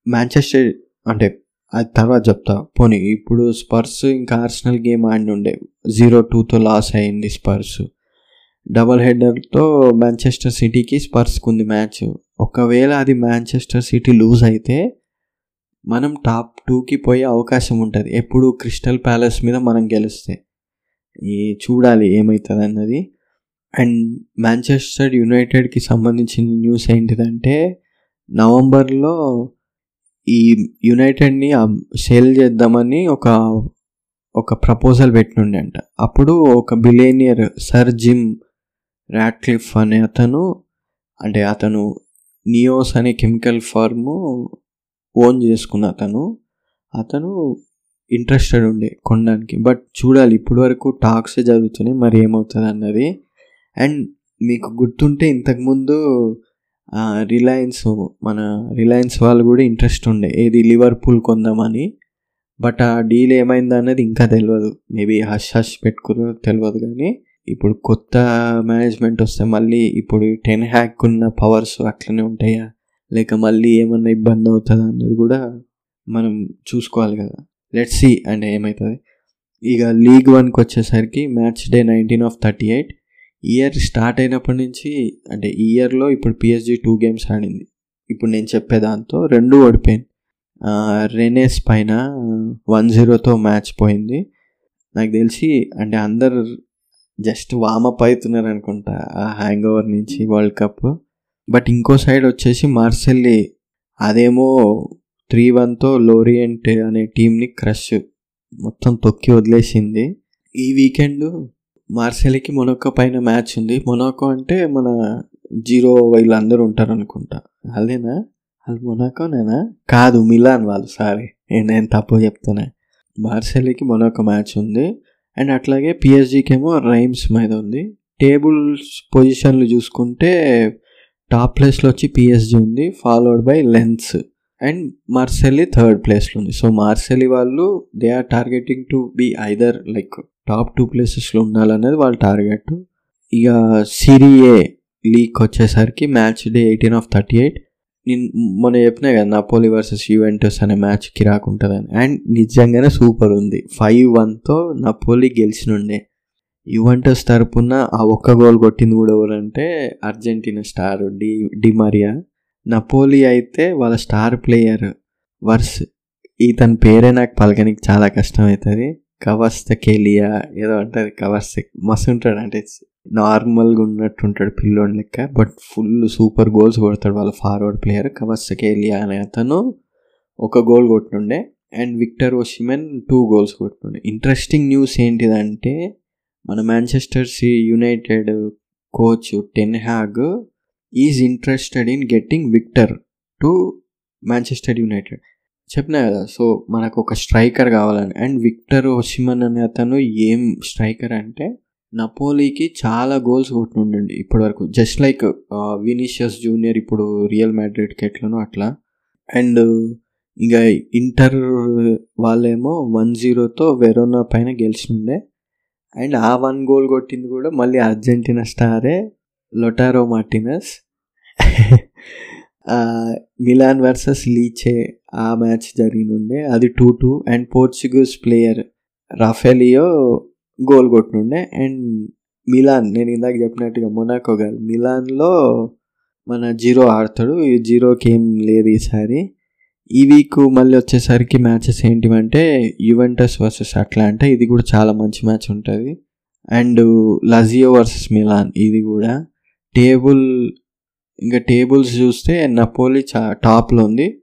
మాంచెస్టర్ అంటే అది తర్వాత చెప్తా. పోనీ ఇప్పుడు స్పర్స్ ఇంకా ఆర్సనల్ గేమ్ ఆడి ఉండే జీరో టూతో లాస్ అయింది స్పర్స్ డబల్ హెడర్తో మాంచెస్టర్ సిటీకి స్పర్స్కి ఉంది మ్యాచ్ ఒకవేళ అది మాంచెస్టర్ సిటీ లూజ్ అయితే మనం టాప్ టూకి పోయే అవకాశం ఉంటుంది. ఎప్పుడు క్రిస్టల్ ప్యాలెస్ మీద మనం గెలిస్తే. ఈ చూడాలి ఏమవుతుంది అన్నది అండ్ మాంచెస్టర్ యునైటెడ్కి సంబంధించిన న్యూస్ ఏంటిదంటే నవంబర్లో ఈ యునైటెడ్ని సేల్ చేద్దామని ఒక ఒక ప్రపోజల్ పెట్టినుండే అంట అప్పుడు ఒక బిలేనియర్ సర్ జిమ్ రాట్క్లిఫ్ అనే అతను అంటే అతను నియోస్ అనే కెమికల్ ఫార్ము ఓన్ చేసుకున్న అతను అతను ఇంట్రెస్టెడ్ ఉండే కొనడానికి. బట్ చూడాలి ఇప్పటి వరకు టాక్స్ జరుగుతున్నాయి మరి ఏమవుతుంది అన్నది. అండ్ మీకు గుర్తుంటే ఇంతకుముందు రిలయన్స్ మన రిలయన్స్ వాళ్ళు కూడా ఇంట్రెస్ట్ ఉండే. ఏది లివర్పూల్ కొందామని. బట్ ఆ డీల్ ఏమైంది అన్నది ఇంకా తెలియదు మేబీ హష్ హష్ పెట్టుకున్న తెలియదు కానీ. ఇప్పుడు కొత్త మేనేజ్మెంట్ వస్తే మళ్ళీ ఇప్పుడు టెన్ హ్యాక్ ఉన్న పవర్స్ అట్లనే ఉంటాయా? లేక మళ్ళీ ఏమన్నా ఇబ్బంది అవుతుందా అన్నది కూడా మనం చూసుకోవాలి కదా. లెట్ సి అంటే ఏమవుతుంది ఇక లీగ్ వన్కి వచ్చేసరికి match day nineteen of thirty eight year start అయినప్పటి నుంచి అంటే ఈ ఇయర్లో ఇప్పుడు పిఎస్జీ టూ గేమ్స్ ఆడింది. ఇప్పుడు నేను చెప్పే దాంతో రెండు ఓడిపోయింది రెనేస్ పైన వన్ జీరోతో మ్యాచ్ పోయింది. నాకు తెలిసి అంటే అందరు జస్ట్ వామప్ అవుతున్నారు అనుకుంటా ఆ హ్యాంగ్ ఓవర్ నుంచి వరల్డ్ కప్ బట్ ఇంకో సైడ్ వచ్చేసి మార్సెల్లి. అదేమో త్రీ వన్తో లోరియంట్ అనే టీంని క్రష్ మొత్తం తొక్కి వదిలేసింది. ఈ వీకెండ్ మార్సెలికి మొనొక్క పైన మ్యాచ్ ఉంది. మొనాకో అంటే మన జీరో వీళ్ళందరూ ఉంటారు అనుకుంటా అదేనా? అది మొనాకోనేనా? కాదు మిలాన్ వాళ్ళు సారీ. నేను తప్పు చెప్తానే మార్సెలికి మొనొక మ్యాచ్ ఉంది. అండ్ అట్లాగే పిఎస్జీకి ఏమో రైమ్స్ మీద ఉంది. టేబుల్స్ పొజిషన్లు చూసుకుంటే టాప్ ప్లేస్లో వచ్చి పిఎస్జీ ఉంది followed by Lens and Marseille third ప్లేస్లో ఉంది. సో మార్సెలీ వాళ్ళు they are targeting to be either like top two ప్లేసెస్లో ఉండాలనేది వాళ్ళ టార్గెట్ ఇక సిరియే లీక్ వచ్చేసరికి match day eighteen of thirty eight నేను మొన్న చెప్పినా కదా నాపోలి వర్సెస్ యూవెంటస్ అనే మ్యాచ్ కిరాక్ ఉంటుందని అండ్ నిజంగానే సూపర్ ఉంది. ఫైవ్ వన్తో నాపోలి గెలిచినుండే. యువెంటస్ తరపున ఆ ఒక్క గోల్ కొట్టింది కూడా ఎవరంటే Argentina star Di Di Maria Napoli అయితే వాళ్ళ స్టార్ ప్లేయర్ వర్స్ ఇతని పేరే నాకు పలకనికి చాలా కష్టం అవుతుంది కవస్తకేలియా ఏదో అంటారు కవర్స్ మస్తు ఉంటాడు అంటే నార్మల్గా ఉన్నట్టుంటాడు పిల్లోని లెక్క బట్ ఫుల్ సూపర్ గోల్స్ కొడతాడు వాళ్ళ ఫార్వర్డ్ ప్లేయర్ కవస్తకేలియా అనే అతను. ఒక goal కొట్టుండే and Victor Osimhen two goals కొట్టుండే. Interesting news ఏంటిదంటే మన Manchester C United coach Ten Hag is interested in getting Victor to Manchester United చెప్పినా కదా సో మనకు ఒక స్ట్రైకర్ కావాలని. అండ్ విక్టర్ ఒసిమన్ అనే అతను ఏం స్ట్రైకర్ అంటే నపోలీకి చాలా గోల్స్ కొట్టుండండి ఇప్పటి వరకు జస్ట్ లైక్ వినీషియస్ జూనియర్ ఇప్పుడు రియల్ మ్యాడ్రిడ్కి ఎట్లనో అట్లా. అండ్ ఇంకా ఇంటర్ వాళ్ళేమో వన్ జీరోతో వెరోనా పైన గెలిచినుండే. అండ్ ఆ వన్ గోల్ కొట్టింది కూడా మళ్ళీ Argentina స్టారే Lautaro Martinez. Milan versus Lecce ఆ మ్యాచ్ జరిగినుండే అది two two and Portuguese player Rafael Leao goal కొట్టినుండే and Milan నేను ఇందాక చెప్పినట్టుగా మొనాకో గారు మిలాన్లో మన జీరో ఆడతాడు. ఈ జీరోకి ఏం లేదు ఈసారి. ఈ వీక్ మళ్ళీ వచ్చేసరికి మ్యాచెస్ ఏంటివంటే యువెంటస్ వర్సెస్ అట్లాంటా. ఇది కూడా చాలా మంచి మ్యాచ్ ఉంటుంది. అండ్ లజియో వర్సెస్ మిలాన్ ఇది కూడా. టేబుల్ ఇంకా టేబుల్స్ చూస్తే నపోలి చా టాప్లో ఉంది.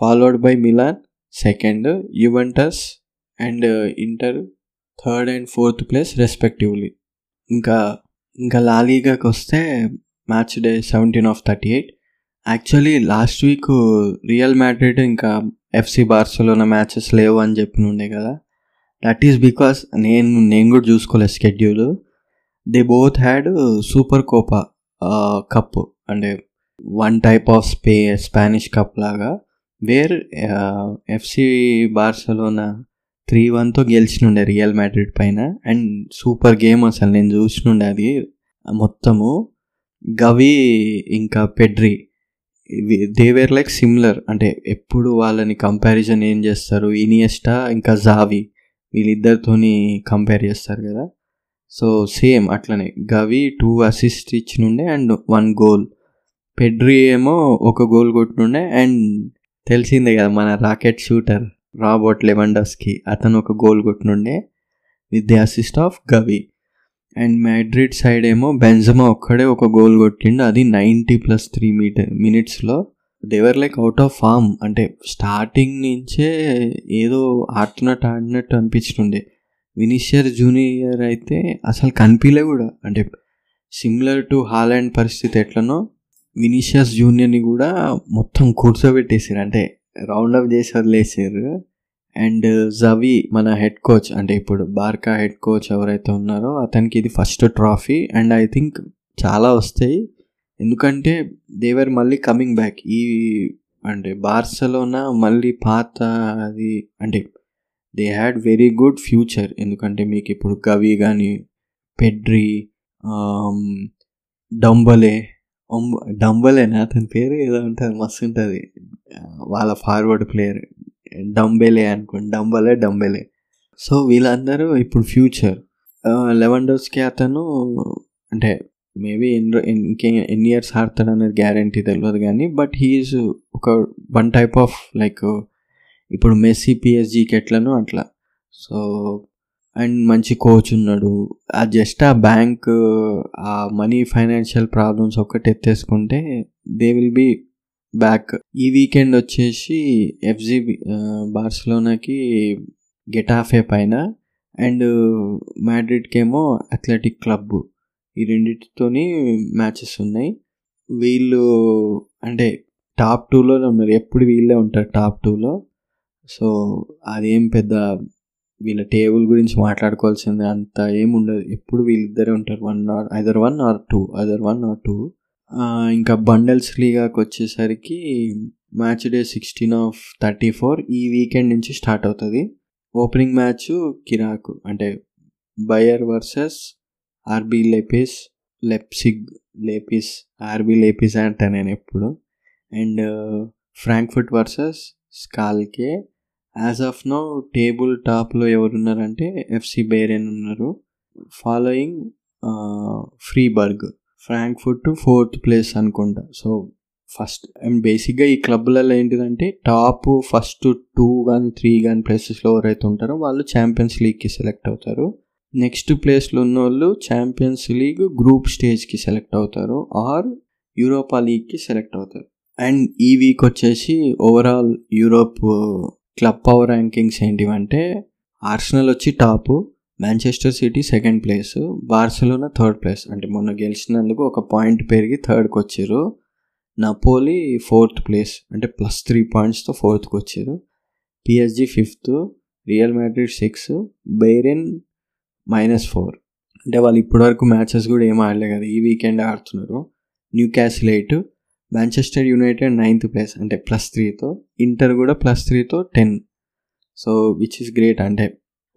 Followed by Milan second Juventus and Inter third and fourth place respectively. ఇంకా ఇంకా లాలీగాకి వస్తే match day seventeen of thirty eight. Actually last week Real Madrid ఇంకా ఎఫ్సి బార్సలోనా మ్యాచెస్ లేవు అని చెప్పి ఉండే కదా. దట్ ఈస్ బికాస్ నేను నేను కూడా చూసుకోలేదు schedule they both had super Copa cup అంటే one type of స్పే Spanish cup లాగా. వేర్ ఎఫ్సి బార్సలోనా త్రీ వన్తో గెలిచినుండే రియల్ మ్యాడ్రిడ్ పైన. అండ్ సూపర్ గేమ్ అసలు నేను చూసినుండే అది మొత్తము. గవి ఇంకా పెడ్రి దేవేర్ లైక్ సిమిలర్ అంటే ఎప్పుడు వాళ్ళని కంపారిజన్ ఏం చేస్తారు? ఇనియస్టా ఇంకా జావి వీళ్ళిద్దరితోని కంపేర్ చేస్తారు కదా? సో సేమ్ అట్లనే. గవి టూ అసిస్ట్ ఇచ్చినుండే అండ్ వన్ గోల్ పెడ్రి ఏమో ఒక గోల్ కొట్టినుండే అండ్ తెలిసిందే కదా మన రాకెట్ షూటర్ రాబోట్ లెవెండర్స్కి అతను ఒక goal కొట్టినుండే with the assist of Gavi and Madrid side ఏమో బెంజమా ఒక్కడే ఒక గోల్ కొట్టిండు. అది నైంటీ ప్లస్ త్రీ మీటర్ మినిట్స్లో. They were like out of form అంటే స్టార్టింగ్ నుంచే ఏదో ఆడుతున్నట్టు ఆడినట్టు అనిపించుండే వినిషియర్ జూనియర్ అయితే అసలు కనిపించలే కూడా. అంటే సిమిలర్ టు హాలాండ్ పరిస్థితి ఎట్లనో వినిషియస్ జూనియర్ని కూడా మొత్తం కూర్చోబెట్టేసారు. అంటే రౌండ్ చేసి వదిలేసారు. అండ్ జవి మన హెడ్ కోచ్ అంటే ఇప్పుడు బార్కా హెడ్ కోచ్ ఎవరైతే ఉన్నారో అతనికి ఇది first trophy. And I think చాలా వస్తాయి. ఎందుకంటే దేవర్ మళ్ళీ కమింగ్ బ్యాక్. ఈ అంటే బార్సలోనా మళ్ళీ పాత అది అంటే they had very good future. ఎందుకంటే మీకు ఇప్పుడు గవి కానీ పెడ్రి డంబలే డంబలేనా? అతని పేరు ఏదో ఉంటుంది మస్తు ఉంటుంది. వాళ్ళ ఫార్వర్డ్ ప్లేయర్ డంబెలే అనుకోండి. డంబలే డంబెలే. సో వీళ్ళందరూ ఇప్పుడు ఫ్యూచర్. లెవెన్ డోస్కి అతను అంటే మేబీ ఎన్ని ఇంకే ఎన్ని ఇయర్స్ ఆడతాడు అనేది గ్యారంటీ తెలియదు కానీ బట్ హీఈస్ ఒక వన్ టైప్ ఆఫ్ లైక్ ఇప్పుడు మెస్సీ పిఎస్జీకి ఎట్లనో అట్లా. సో అండ్ మంచి కోచ్ ఉన్నాడు. ఆ జస్ట్ ఆ బ్యాంక్ ఆ మనీ ఫైనాన్షియల్ ప్రాబ్లమ్స్ ఒక్కటి ఎత్తేసుకుంటే దే విల్ బీ బ్యాక్ ఈ వీకెండ్ వచ్చేసి ఎఫ్జి బార్సిలోనాకి గెటాఫే పైన అండ్ మ్యాడ్రిడ్కేమో అథ్లెటిక్ క్లబ్ ఈ రెండింటితోని మ్యాచెస్ ఉన్నాయి. వీళ్ళు అంటే టాప్ టూలో ఉన్నారు. ఎప్పుడు వీళ్ళే ఉంటారు టాప్ టూలో సో అదేం పెద్ద వీళ్ళ టేబుల్ గురించి మాట్లాడుకోవాల్సింది అంత ఏముండదు. ఎప్పుడు వీళ్ళిద్దరే ఉంటారు. One or either one or two other one or two ఇంకా బండల్స్ లీగాకి వచ్చేసరికి match day sixteen of thirty four ఈ వీకెండ్ నుంచి స్టార్ట్ అవుతుంది. ఓపెనింగ్ మ్యాచ్ కిరాకు అంటే Bayer versus RB Leipzig Leipzig Leipzig RB Leipzig అంట నేను ఎప్పుడు. And Frankfurt versus Schalke. As of now table టాప్లో ఎవరున్నారంటే ఎఫ్సి బేరెన్ ఉన్నారు. Following Freiburg. Frankfurt fourth place అనుకుంటా. సో ఫస్ట్ అండ్ బేసిక్గా ఈ క్లబ్లలో ఏంటిదంటే టాప్ ఫస్ట్ టూ కానీ త్రీ కానీ ప్లేసెస్లో ఎవరైతే ఉంటారో వాళ్ళు ఛాంపియన్స్ లీగ్కి సెలెక్ట్ అవుతారు. నెక్స్ట్ ప్లేస్లో ఉన్న వాళ్ళు ఛాంపియన్స్ లీగ్ గ్రూప్ స్టేజ్కి సెలెక్ట్ అవుతారు ఆర్ యూరోపా లీగ్కి సెలెక్ట్ అవుతారు. అండ్ ఈ వీక్ వచ్చేసి overall Europe club power rankings ఏంటివంటే Arsenal వచ్చి top Manchester City second place Barcelona third place అంటే మొన్న గెలిచినందుకు ఒక పాయింట్ పెరిగి థర్డ్కి వచ్చారు. నపోలి ఫోర్త్ ప్లేస్ అంటే ప్లస్ త్రీ పాయింట్స్తో ఫోర్త్కి వచ్చారు. PSG fifth Real Madrid six Bayern minus four అంటే వాళ్ళు ఇప్పటివరకు మ్యాచెస్ కూడా ఏం ఆడలే కదా ఈ వీకెండ్ ఆడుతున్నారు. Newcastle eight Manchester United ninth place అంటే ప్లస్ త్రీతో ఇంటర్ కూడా plus త్రీతో ten so which is great అంటే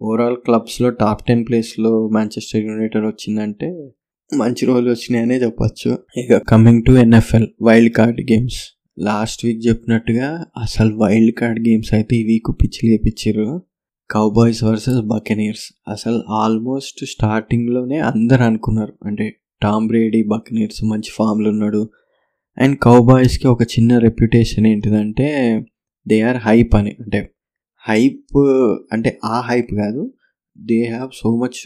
ఓవరాల్ క్లబ్స్లో టాప్ టెన్ ప్లేస్లో మాంచెస్టర్ యునైటెడ్ వచ్చిందంటే మంచి రోజులు వచ్చినాయనే చెప్పచ్చు. ఇక coming to NFL wild card games last week చెప్పినట్టుగా అసలు వైల్డ్ కార్డ్ గేమ్స్ అయితే ఈ వీక్ పిచ్చి లేపించారు కౌబాయ్స్ వర్సెస్ బకెనీర్స్ అసలు ఆల్మోస్ట్ స్టార్టింగ్లోనే అందరు అనుకున్నారు. అంటే టామ్ బ్రేడీ బకెనీర్స్ మంచి ఫామ్లో ఉన్నాడు. అండ్ కౌబాయ్స్కి ఒక చిన్న రెప్యుటేషన్ ఏంటిదంటే దే ఆర్ హైప్ అని. అంటే హైప్ అంటే ఆ హైప్ కాదు. దే హ్యావ్ సో మచ్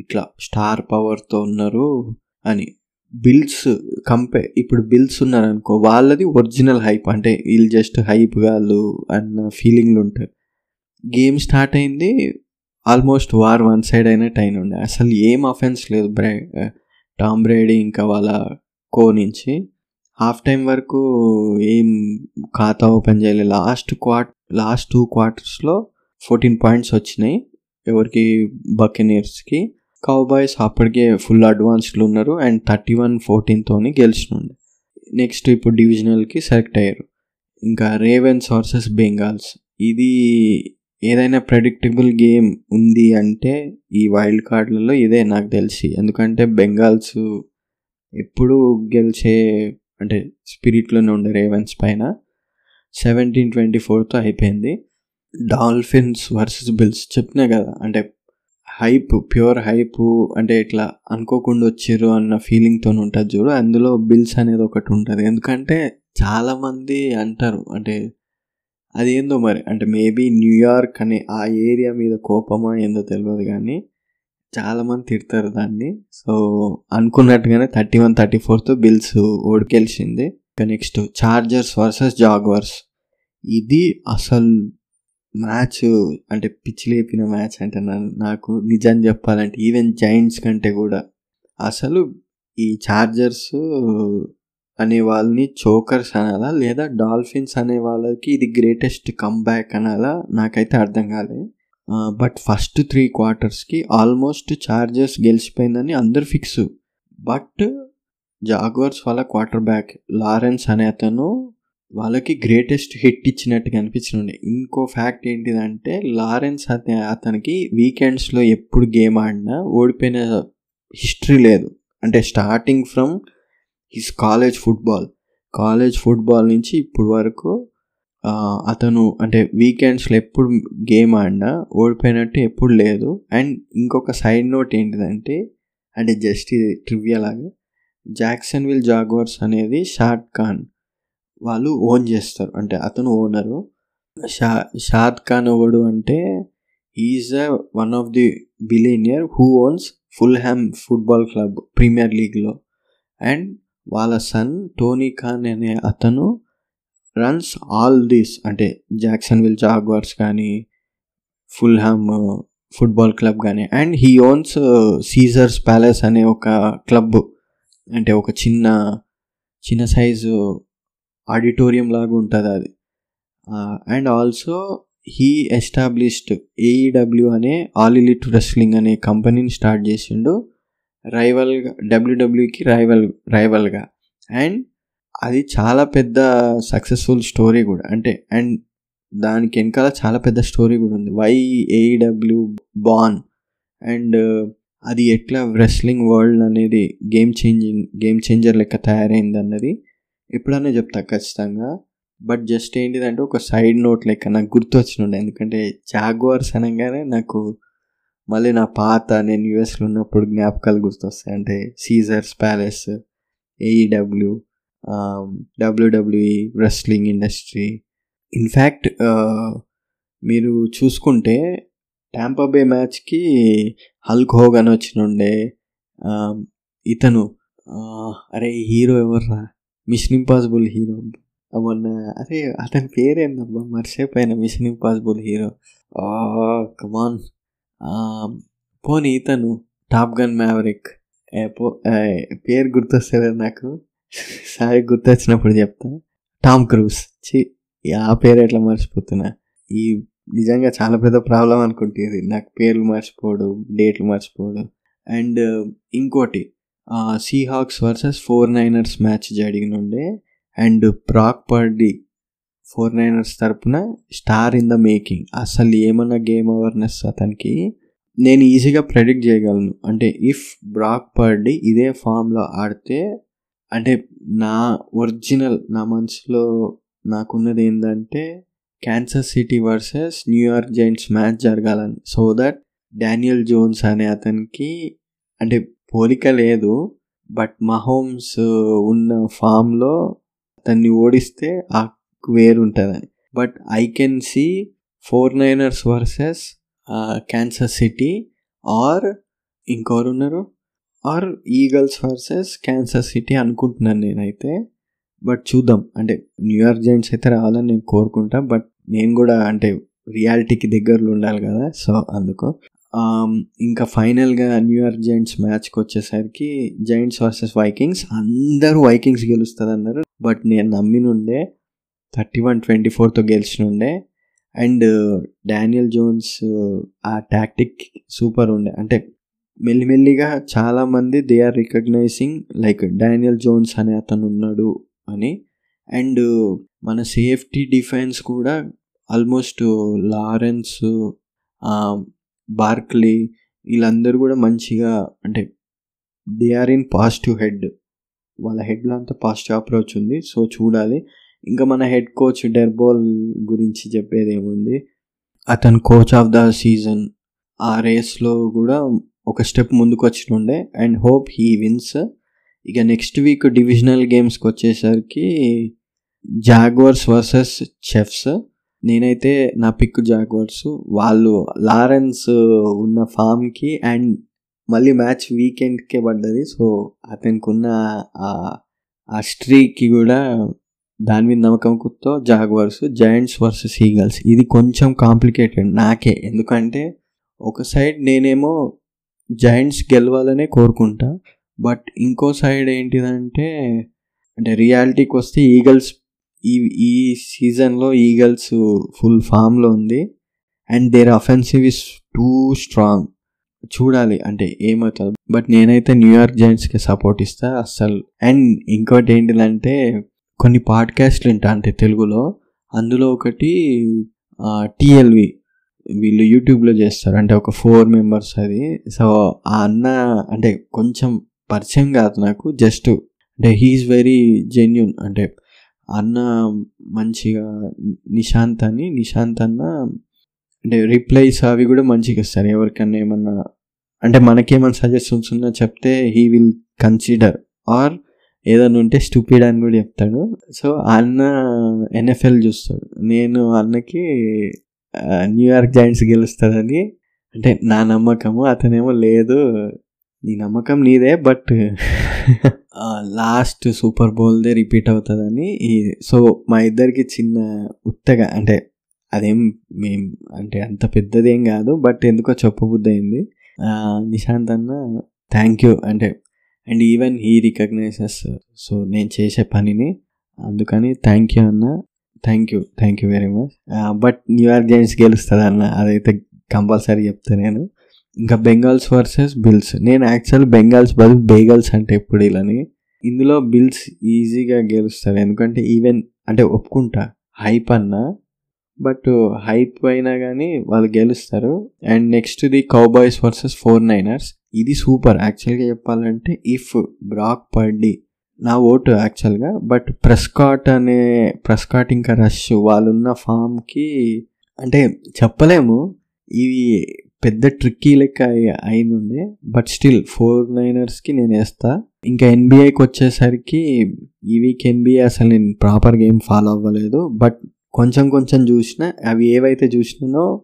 ఇట్లా స్టార్ పవర్తో ఉన్నారు అని. బిల్స్ కంపే ఇప్పుడు బిల్స్ ఉన్నారనుకో వాళ్ళది ఒరిజినల్ హైప్. అంటే వీళ్ళు జస్ట్ హైప్ కాదు అన్న ఫీలింగ్లు ఉంటారు. గేమ్ స్టార్ట్ అయింది ఆల్మోస్ట్ వార్ వన్ సైడ్ అయినట్టు అయిన ఉండే అసలు ఏం అఫెన్స్ లేదు బ్రే టామ్ బ్రేడీ ఇంకా వాళ్ళ కో నుంచి. హాఫ్ టైం వరకు ఏం ఖాతా ఓపెన్ చేయలేదు లాస్ట్ క్వార్ట్ లాస్ట్ టూ క్వార్టర్స్లో ఫోర్టీన్ పాయింట్స్ వచ్చినాయి. ఎవరికి బకెనీర్స్కి. కౌబాయ్స్ అప్పటికే ఫుల్ అడ్వాన్స్డ్లు ఉన్నారు అండ్ థర్టీ వన్ ఫోర్టీన్తోని గెలిచినుండే. నెక్స్ట్ ఇప్పుడు డివిజనల్కి సెలెక్ట్ అయ్యారు. ఇంకా రేవెన్స్ వర్సెస్ బెంగాల్స్. ఇది ఏదైనా ప్రెడిక్టబుల్ గేమ్ ఉంది అంటే ఈ వైల్డ్ కార్డులలో ఇదే నాకు తెలిసి. ఎందుకంటే బెంగాల్స్ ఎప్పుడు గెలిచే అంటే స్పిరిట్లోనే ఉండే రేవెన్స్ పైన. సెవెంటీన్ ట్వంటీ ఫోర్తో అయిపోయింది. డాల్ఫిన్స్ వర్సెస్ బిల్స్ చెప్పినా కదా అంటే హైప్ ప్యూర్ హైప్ అంటే ఇట్లా అనుకోకుండా వచ్చారు అన్న ఫీలింగ్తో ఉంటుంది చూడు. అందులో బిల్స్ అనేది ఒకటి ఉంటుంది. ఎందుకంటే చాలామంది అంటారు అంటే అదేందో మరి అంటే మేబీ న్యూయార్క్ అనే ఆ ఏరియా మీద కోపమా ఏందో తెలియదు కానీ చాలామంది తిడతారు దాన్ని. సో అనుకున్నట్టుగానే థర్టీ వన్ థర్టీ ఫోర్తో బిల్స్ ఓడికెలిసింది. ఇక నెక్స్ట్ చార్జర్స్ వర్సెస్ జాగ్వర్స్. ఇది అసలు మ్యాచ్ అంటే పిచ్చి లేపిన మ్యాచ్ అంటే నాకు నిజం చెప్పాలంటే. ఈవెన్ జైంట్స్ కంటే కూడా. అసలు ఈ చార్జర్స్ అనే వాళ్ళని చోకర్స్ అనాలా లేదా డాల్ఫిన్స్ అనే వాళ్ళకి ఇది గ్రేటెస్ట్ కమ్బ్యాక్ అనాలా నాకైతే అర్థం కాలే. బట్ ఫస్ట్ త్రీ క్వార్టర్స్కి ఆల్మోస్ట్ చార్జర్స్ గెలిచిపోయిందని అందరు ఫిక్స్ బట్ జాగోర్స్ వాళ్ళ క్వార్టర్ బ్యాక్ లారెన్స్ అనే అతను వాళ్ళకి గ్రేటెస్ట్ హిట్ ఇచ్చినట్టుగా అనిపించింది ఇంకో ఫ్యాక్ట్ ఏంటిదంటే లారెన్స్ అతని అతనికి వీకెండ్స్లో ఎప్పుడు గేమ్ ఆడినా ఓడిపోయిన హిస్టరీ లేదు. అంటే starting from his college football college football నుంచి ఇప్పుడు వరకు అతను అంటే వీకెండ్స్లో ఎప్పుడు గేమ్ ఆడినా ఓడిపోయినట్టు ఎప్పుడు లేదు. అండ్ ఇంకొక సైడ్ నోట్ ఏంటిదంటే అంటే జస్ట్ ఇది ట్రివియా లాగా జాక్సన్ విల్ జాగ్వర్స్ అనేది షాద్ ఖాన్ వాళ్ళు ఓన్ చేస్తారు. అంటే అతను ఓనరు. షా షాద్ ఖాన్ ఎవడు అంటే is a one of the billionaire who owns Fulham football club premier లీగ్లో అండ్ వాళ్ళ సన్ టోనీ ఖాన్ అనే అతను రన్స్ ఆల్ దీస్ అంటే జాక్సన్ విల్ జాగ్వర్స్ కానీ ఫుల్ హ్యామ్ ఫుట్బాల్ క్లబ్ కానీ. And he owns Caesars Palace అనే ఒక క్లబ్ అంటే ఒక చిన్న చిన్న సైజు ఆడిటోరియం లాగా ఉంటుంది అది. And also he established AEW అనే ఆల్ ఇలిట్ రెస్లింగ్ అనే కంపెనీని స్టార్ట్ చేసిండు. రైవల్గా డబ్ల్యూడబ్ల్యూకి రైవల్ రైవల్గా. అండ్ అది చాలా పెద్ద సక్సెస్ఫుల్ స్టోరీ కూడా. అంటే అండ్ దానికి వెనకాల చాలా పెద్ద స్టోరీ కూడా ఉంది. వై ఏఈడబ్ల్యూ బాన్ అండ్ అది ఎట్లా రెస్లింగ్ వరల్డ్ అనేది గేమ్ చేంజింగ్ గేమ్ చేంజర్ లెక్క తయారైంది అన్నది ఎప్పుడన్నా చెప్తా ఖచ్చితంగా. బట్ జస్ట్ ఏంటిదంటే ఒక సైడ్ నోట్ లెక్క నాకు గుర్తు వచ్చినండే ఎందుకంటే జాగ్వార్స్ అనగానే నాకు మళ్ళీ నా పాత నేను యూఎస్లో ఉన్నప్పుడు జ్ఞాపకాలు గుర్తొస్తాయి. అంటే Caesars Palace AEW WWE wrestling industry in fact మీరు చూసుకుంటే ట్యాంపాబే మ్యాచ్కి హల్క్ హోగన్ వచ్చినుండే ఇతను అరే హీరో ఎవర్రా? Mission Impossible hero. మొన్న అరే అతని పేరేందబ్బా? మర్చిపోయిన. Mission Impossible hero. కమాన్ పోనీ ఇతను టాప్ గన్ మ్యావరిక్ పేరు గుర్తొస్తలేదు నాకు. సారి గుర్తొచ్చినప్పుడు చెప్తా. టామ్ క్రూస్ చి ఆ పేరు ఎట్లా మర్చిపోతున్నా? ఈ నిజంగా చాలా పెద్ద ప్రాబ్లం అనుకుంటుంది. నాకు పేర్లు మర్చిపోవడం డేట్లు మర్చిపోవడం. అండ్ ఇంకోటి Seahawks versus four niners match జరిగినుండే. And Brock Purdy four niners తరపున స్టార్ ఇన్ ద మేకింగ్. అసలు ఏమన్నా గేమ్ అవర్నెస్ అతనికి నేను ఈజీగా ప్రెడిక్ట్ చేయగలను. అంటే ఇఫ్ బ్రాక్ పర్డీ ఇదే ఫామ్లో ఆడితే అంటే నా ఒరిజినల్ నా మనసులో నాకున్నది ఏంటంటే Kansas City versus New York Giants match జరగాలని. సో దట్ డానియల్ జోన్స్ అనే అతనికి అంటే పోలిక లేదు బట్ మహోమ్స్ uh, ఉన్న ఫామ్లో అతన్ని ఓడిస్తే ఆ వేరు ఉంటుందని. But I can see four Niners versus Kansas City or ఇంకెవరు ఉన్నారు or Eagles versus Kansas City అనుకుంటున్నాను నేనైతే. బట్ చూద్దాం. అంటే న్యూయార్క్ జైంట్స్ అయితే రావాలని నేను కోరుకుంటా. బట్ నేను కూడా అంటే రియాలిటీకి దగ్గరలో ఉండాలి కదా. సో అందుకు ఇంకా ఫైనల్గా న్యూయార్క్ జైంట్స్ మ్యాచ్కి వచ్చేసరికి జైంట్స్ వర్సెస్ వైకింగ్స్ అందరూ వైకింగ్స్ గెలుస్తుంది అన్నారు బట్ నేను నమ్మినుండే థర్టీ వన్ ట్వంటీ ఫోర్తో గెలిచినుండే అండ్ డానియల్ జోన్స్ ఆ టాక్టిక్ సూపర్ ఉండే. అంటే మెల్లిమెల్లిగా చాలామంది they are recognising like Daniel Jones అనే అతను ఉన్నాడు. అని. అండ్ మన సేఫ్టీ డిఫెన్స్ కూడా ఆల్మోస్ట్ లారెన్స్ బార్క్లీ వీళ్ళందరూ కూడా మంచిగా అంటే they are in positive head. వాళ్ళ హెడ్లో అంతా పాజిటివ్ అప్రోచ్ ఉంది. సో చూడాలి. ఇంకా మన హెడ్ కోచ్ డెర్బోల్ గురించి చెప్పేది ఏముంది? అతను కోచ్ ఆఫ్ ద సీజన్. ఆ రేస్లో కూడా ఒక స్టెప్ ముందుకు వచ్చినుండే అండ్ హోప్ హీ విన్స్. ఇక నెక్స్ట్ వీక్ డివిజనల్ గేమ్స్కి వచ్చేసరికి జాగ్వర్స్ వర్సెస్ చెఫ్స్ నేనైతే నా పిక్ జాగ్వర్స్ వాళ్ళు లారెన్స్ uh, ఉన్న ఫామ్కి అండ్ మళ్ళీ మ్యాచ్ వీకెండ్కే పడ్డది. సో అతనికి ఉన్న ఆ స్ట్రీకి కూడా దాని మీద నమ్మకంతో జాగ్వర్స్ జైంట్స్ వర్సెస్ ఈగల్స్ ఇది కొంచెం కాంప్లికేటెడ్ నాకే. ఎందుకంటే ఒక సైడ్ నేనేమో జాయింట్స్ గెలవాలనే కోరుకుంటా. బట్ ఇంకో సైడ్ ఏంటిదంటే అంటే రియాలిటీకి వస్తే ఈగల్స్ ఈ ఈ సీజన్లో ఈగల్స్ ఫుల్ ఫామ్లో ఉంది. And their offensive is too strong. చూడాలి అంటే ఏమవుతుంది. బట్ నేనైతే న్యూయార్క్ జైంట్స్కి సపోర్ట్ ఇస్తా అస్సలు. అండ్ ఇంకోటి ఏంటిదంటే కొన్ని పాడ్కాస్ట్లు వింటా అంటే తెలుగులో. అందులో ఒకటి టిఎల్వి వీళ్ళు యూట్యూబ్లో చేస్తారు. అంటే ఒక ఫోర్ మెంబర్స్ అది. సో ఆ అన్న అంటే కొంచెం పరిచయం కాదు నాకు జస్ట్ అంటే హీఈస్ వెరీ జెన్యున్. అంటే అన్న మంచిగా నిశాంత్ అని నిశాంత్ అన్న అంటే రిప్లైస్ అవి కూడా మంచిగా ఇస్తారు. ఎవరికన్నా ఏమన్నా అంటే మనకేమైనా సజెషన్స్ ఉన్నా చెప్తే హీ విల్ కన్సిడర్. ఆర్ ఏదైనా ఉంటే స్టూపిడ్ అని కూడా చెప్తాడు. సో అన్న ఎన్ఎఫ్ఎల్ చూస్తాడు. నేను అన్నకి న్యూయార్క్ జాయింట్స్ గెలుస్తుందని అంటే నా నమ్మకము అతనేమో లేదు. నీ నమ్మకం నీదే బట్ లాస్ట్ సూపర్ బౌల్దే రిపీట్ అవుతుందని సో మా ఇద్దరికి చిన్న ఉత్తగా అంటే అదేం మేం అంటే అంత పెద్దదేం కాదు బట్ ఎందుకో చెప్పబుద్ధి అయింది నిశాంత్ అన్న థ్యాంక్ యూ అంటే and even he recognises so నేను చేసే పనిని అందుకని థ్యాంక్ యూ అన్న thank you thank you very much but New York Giants గెలుస్తుంది అన్న అదైతే కంపల్సరీ చెప్తా నేను. ఇంకా బెంగాల్స్ వర్సెస్ బిల్స్. నేను యాక్చువల్ బెంగాల్స్ బదులు బేగల్స్ అంటే ఎప్పుడు ఇలాని. ఇందులో బిల్స్ ఈజీగా గెలుస్తారు. ఎందుకంటే ఈవెన్ అంటే ఒప్పుకుంటా హైప్ అన్న. బట్ హైప్ అయినా కానీ వాళ్ళు గెలుస్తారు. And next the Cowboys versus four niners. ఇది సూపర్. యాక్చువల్గా చెప్పాలంటే ఇఫ్ బ్రాక్ పర్డీ నా ఓటు యాక్చువల్గా. బట్ ప్రెస్కాట్ అనే ప్రెస్కాట్ ఇంకా రష్ వాళ్ళున్న ఫామ్కి అంటే చెప్పలేము. ఇవి పెద్ద ట్రిక్కీ లెక్క అయినుంది బట్ స్టిల్ ఫోర్ నైనర్స్కి నేను వేస్తా. ఇంకా ఎన్బిఐకి వచ్చేసరికి ఈ వీక్ ఎన్బిఐ అసలు నేను ప్రాపర్ గేమ్ ఫాలో అవ్వలేదు. బట్ కొంచెం కొంచెం చూసిన అవి ఏవైతే చూసినానో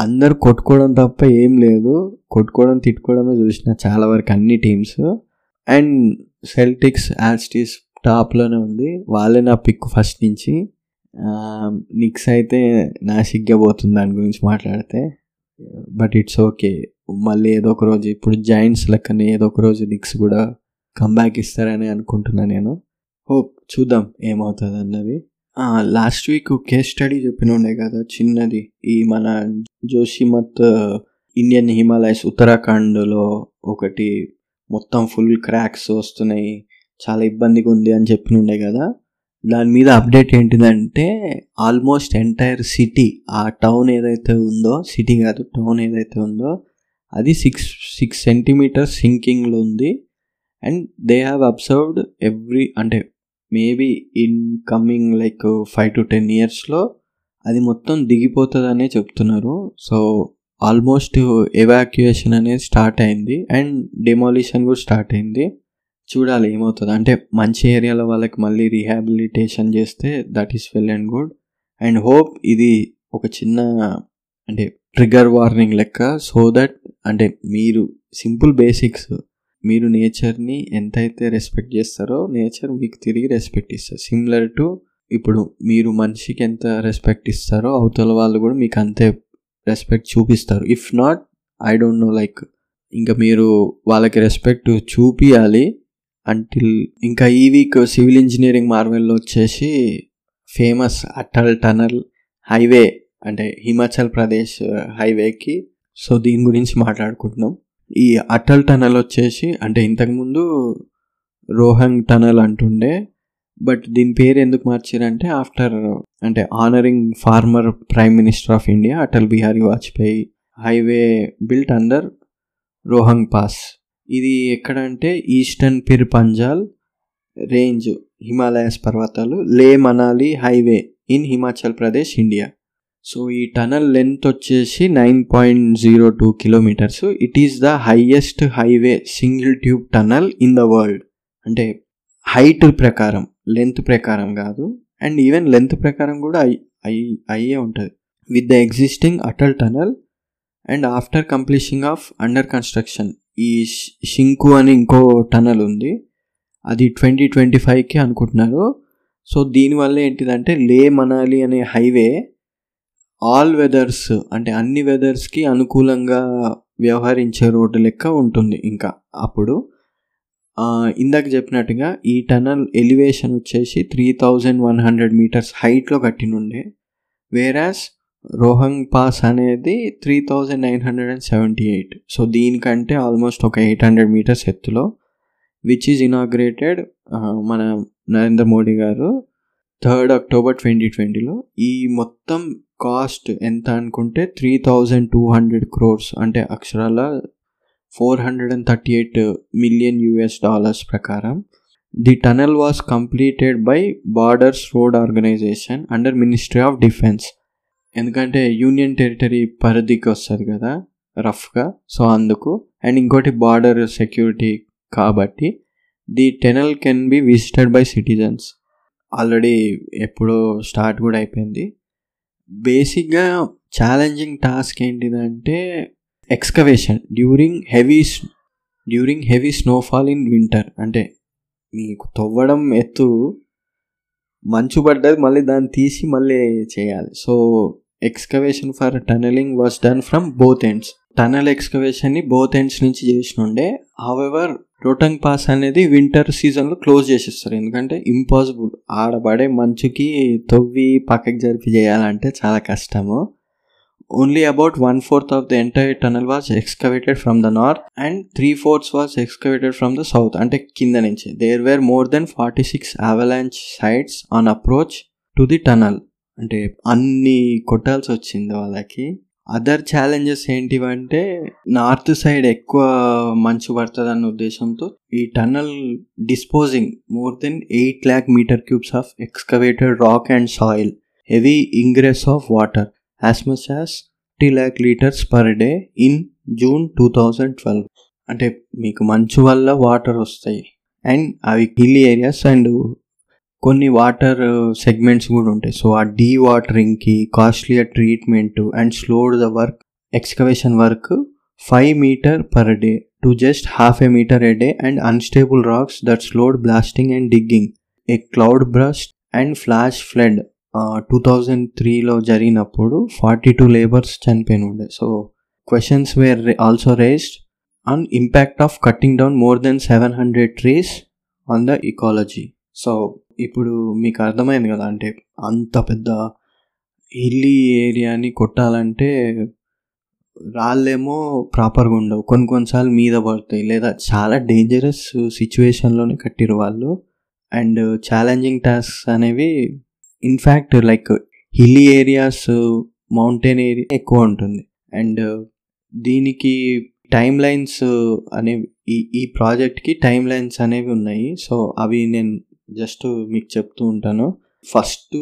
అందరు కొట్టుకోవడం తప్ప ఏం లేదు. కొట్టుకోవడం తిట్టుకోవడమే చూసిన చాలా వరకు అన్ని టీమ్స్ అండ్ సెల్టిక్స్ యాస్టీస్ టాప్లోనే ఉంది. వాళ్ళే నా పిక్ ఫస్ట్ నుంచి. Um, నిక్స్ అయితే నా సిగ్గబోతుంది దాని గురించి మాట్లాడితే. But it's okay. మళ్ళీ ఏదో ఒక రోజు ఇప్పుడు జాయింట్స్ లెక్కనే ఏదో ఒక రోజు నిక్స్ కూడా కంబ్యాక్ ఇస్తారని అనుకుంటున్నా నేను. హోప్ చూద్దాం ఏమవుతుంది అన్నది. లాస్ట్ వీక్ కేస్ స్టడీ చెప్పిన ఉండే కదా చిన్నది. ఈ మన జోషిమత్ ఇండియన్ హిమాలయస్ ఉత్తరాఖండ్లో ఒకటి మొత్తం ఫుల్ క్రాక్స్ వస్తున్నాయి. చాలా ఇబ్బందిగా ఉంది అని చెప్పిన ఉండే కదా. దాని మీద అప్డేట్ ఏంటిదంటే ఆల్మోస్ట్ ఎంటైర్ సిటీ ఆ టౌన్ ఏదైతే ఉందో సిటీ కాదు టౌన్ ఏదైతే ఉందో అది సిక్స్ సిక్స్ సెంటీమీటర్స్ సింకింగ్లో ఉంది. And they have observed every అంటే maybe in coming like five to ten ఇయర్స్లో అది మొత్తం దిగిపోతుందనే చెప్తున్నారు. సో ఆల్మోస్ట్ ఎవాక్యుయేషన్ అనేది స్టార్ట్ అయింది. అండ్ డెమాలిషన్ కూడా స్టార్ట్ అయింది. చూడాలి ఏమవుతుంది? అంటే మంచి ఏరియాలో వాళ్ళకి మళ్ళీ రీహాబిలిటేషన్ చేస్తే that is well and good and hope ఇది ఒక చిన్న అంటే ట్రిగర్ వార్నింగ్ లెక్క సో దట్ అంటే మీరు సింపుల్ బేసిక్స్ మీరు నేచర్ని ఎంతైతే రెస్పెక్ట్ చేస్తారో నేచర్ మీకు తిరిగి రెస్పెక్ట్ ఇస్తారు సిమిలర్ టు ఇప్పుడు మీరు మనిషికి ఎంత రెస్పెక్ట్ ఇస్తారో అవతల వాళ్ళు కూడా మీకు అంతే రెస్పెక్ట్ చూపిస్తారు. If not I don't know like ఇంకా మీరు వాళ్ళకి రెస్పెక్ట్ చూపియాలి. అంటిల్ ఇంకా ఈ వీక్ సివిల్ ఇంజనీరింగ్ మార్వెల్లో వచ్చేసి ఫేమస్ అటల్ టనల్ హైవే అంటే హిమాచల్ ప్రదేశ్ హైవేకి. సో దీని గురించి మాట్లాడుకుంటున్నాం. ఈ అటల్ టనల్ వచ్చేసి అంటే ఇంతకుముందు రోహంగ్ టనల్ అంటుండే బట్ దీని పేరు ఎందుకు మార్చారంటే ఆఫ్టర్ అంటే honouring former prime minister of India Atal Bihari Vajpayee highway built under Rohtang pass. ఇది ఎక్కడంటే ఈస్టర్న్ పిర్ పంజాల్ రేంజ్ హిమాలయస్ పర్వతాలు Leh Manali highway in Himachal Pradesh India. So ఈ టనల్ లెంత్ వచ్చేసి nine point zero two kilometres. It is the highest highway single tube tunnel in the world. అంటే height ప్రకారం length ప్రకారం కాదు. And even length ప్రకారం కూడా అయి అయ్యే ఉంటుంది. With the existing Atal tunnel and after completing of under construction. ఈ షింకు అని ఇంకో టనల్ ఉంది. అది ట్వంటీ ట్వంటీ ఫైవ్కి అనుకుంటున్నారు. సో దీనివల్ల ఏంటిదంటే లే మనాలి అనే హైవే ఆల్ వెదర్స్ అంటే అన్ని వెదర్స్కి అనుకూలంగా వ్యవహరించే రోడ్డు లెక్క ఉంటుంది ఇంకా అప్పుడు. ఇందాక చెప్పినట్టుగా ఈ టనల్ ఎలివేషన్ వచ్చేసి three thousand one hundred metres హైట్లో కట్టినుండే. వేరాస్ రోహంగ్ పాస్ అనేది three thousand nine hundred and seventy eight. So దీనికంటే ఆల్మోస్ట్ ఒక ఎయిట్ హండ్రెడ్ మీటర్స్ ఎత్తులో విచ్ ఈజ్ ఇనాగ్రేటెడ్ మన Narendra Modi garu third October twenty ట్వంటీలో. ఈ మొత్తం కాస్ట్ ఎంత అనుకుంటే three thousand two hundred crores అంటే అక్షరాల four hundred and thirty eight million US dollars ప్రకారం. The tunnel was completed by Borders Road Organisation under Ministry of Defence. ఎందుకంటే యూనియన్ టెరిటరీ పరిధికి వస్తుంది కదా రఫ్గా. సో అందుకు. అండ్ ఇంకోటి బార్డర్ సెక్యూరిటీ కాబట్టి the tunnel can be visited by citizens. Already ఎప్పుడో స్టార్ట్ కూడా అయిపోయింది. బేసిక్గా ఛాలెంజింగ్ టాస్క్ ఏంటిదంటే excavation. During heavy during heavy snowfall in winter. అంటే మీకు తవ్వడం ఎత్తు మంచు పడ్డది మళ్ళీ దాన్ని తీసి మళ్ళీ చేయాలి. So excavation for tunnelling was done from both ends tunnel ఎక్స్కవేషన్ని both ends నుంచి చేసినుండే. హవెవర్ రోటంగ్ పాస్ అనేది వింటర్ సీజన్లో క్లోజ్ చేసేస్తారు. ఎందుకంటే ఇంపాసిబుల్ ఆడబడే మంచుకి తవ్వి పక్కకి జరిపి చేయాలంటే చాలా కష్టము. Only about one fourth of the entire tunnel was excavated from the north and three fourths was excavated from the south అంటే కింద నుంచి. There were more than forty six avalanche sides on approach to the tunnel అంటే అన్ని కొట్టాల్సి వచ్చింది వాళ్ళకి. Other challenges ఏంటివంటే north side ఎక్కువ మంచు పడుతుంది అన్న ఉద్దేశంతో ఈ tunnel disposing more than eight lakh metre cubes of excavated rock and soil heavy ingress of water as much as three lakh litres per day in June two thousand twelve అంటే మీకు మంచు వల్ల వాటర్ వస్తాయి. And అవి hill areas and కొన్ని water segments కూడా ఉంటాయి. So ఆ డీ వాటరింగ్కి costlier treatment and slowed the work excavation work five metre per day to just half a metre a day and unstable rocks that slowed blasting and digging a cloud burst and flash flood two thousand త్రీలో జరిగినప్పుడు forty two labours చనిపోయిన ఉండే. So questions were also raised on impact of cutting down more than seven hundred trees on the ecology so ఇప్పుడు మీకు అర్థమైంది కదా అంటే అంత పెద్ద హిల్లీ ఏరియాని కొట్టాలంటే రాళ్ళేమో ప్రాపర్గా ఉండవు. కొన్ని కొన్నిసార్లు మీద పడతాయి. లేదా చాలా డేంజరస్ సిచ్యువేషన్లోనే కట్టిరు వాళ్ళు. అండ్ ఛాలెంజింగ్ టాస్క్ అనేవి in fact like hilly areas mountain area ఎక్కువ ఉంటుంది. అండ్ దీనికి టైం లైన్స్ అనేవి ఈ ఈ ప్రాజెక్ట్కి టైం లైన్స్ అనేవి ఉన్నాయి. సో అవి నేను జస్ట్ మీకు చెప్తూ ఉంటాను. ఫస్ట్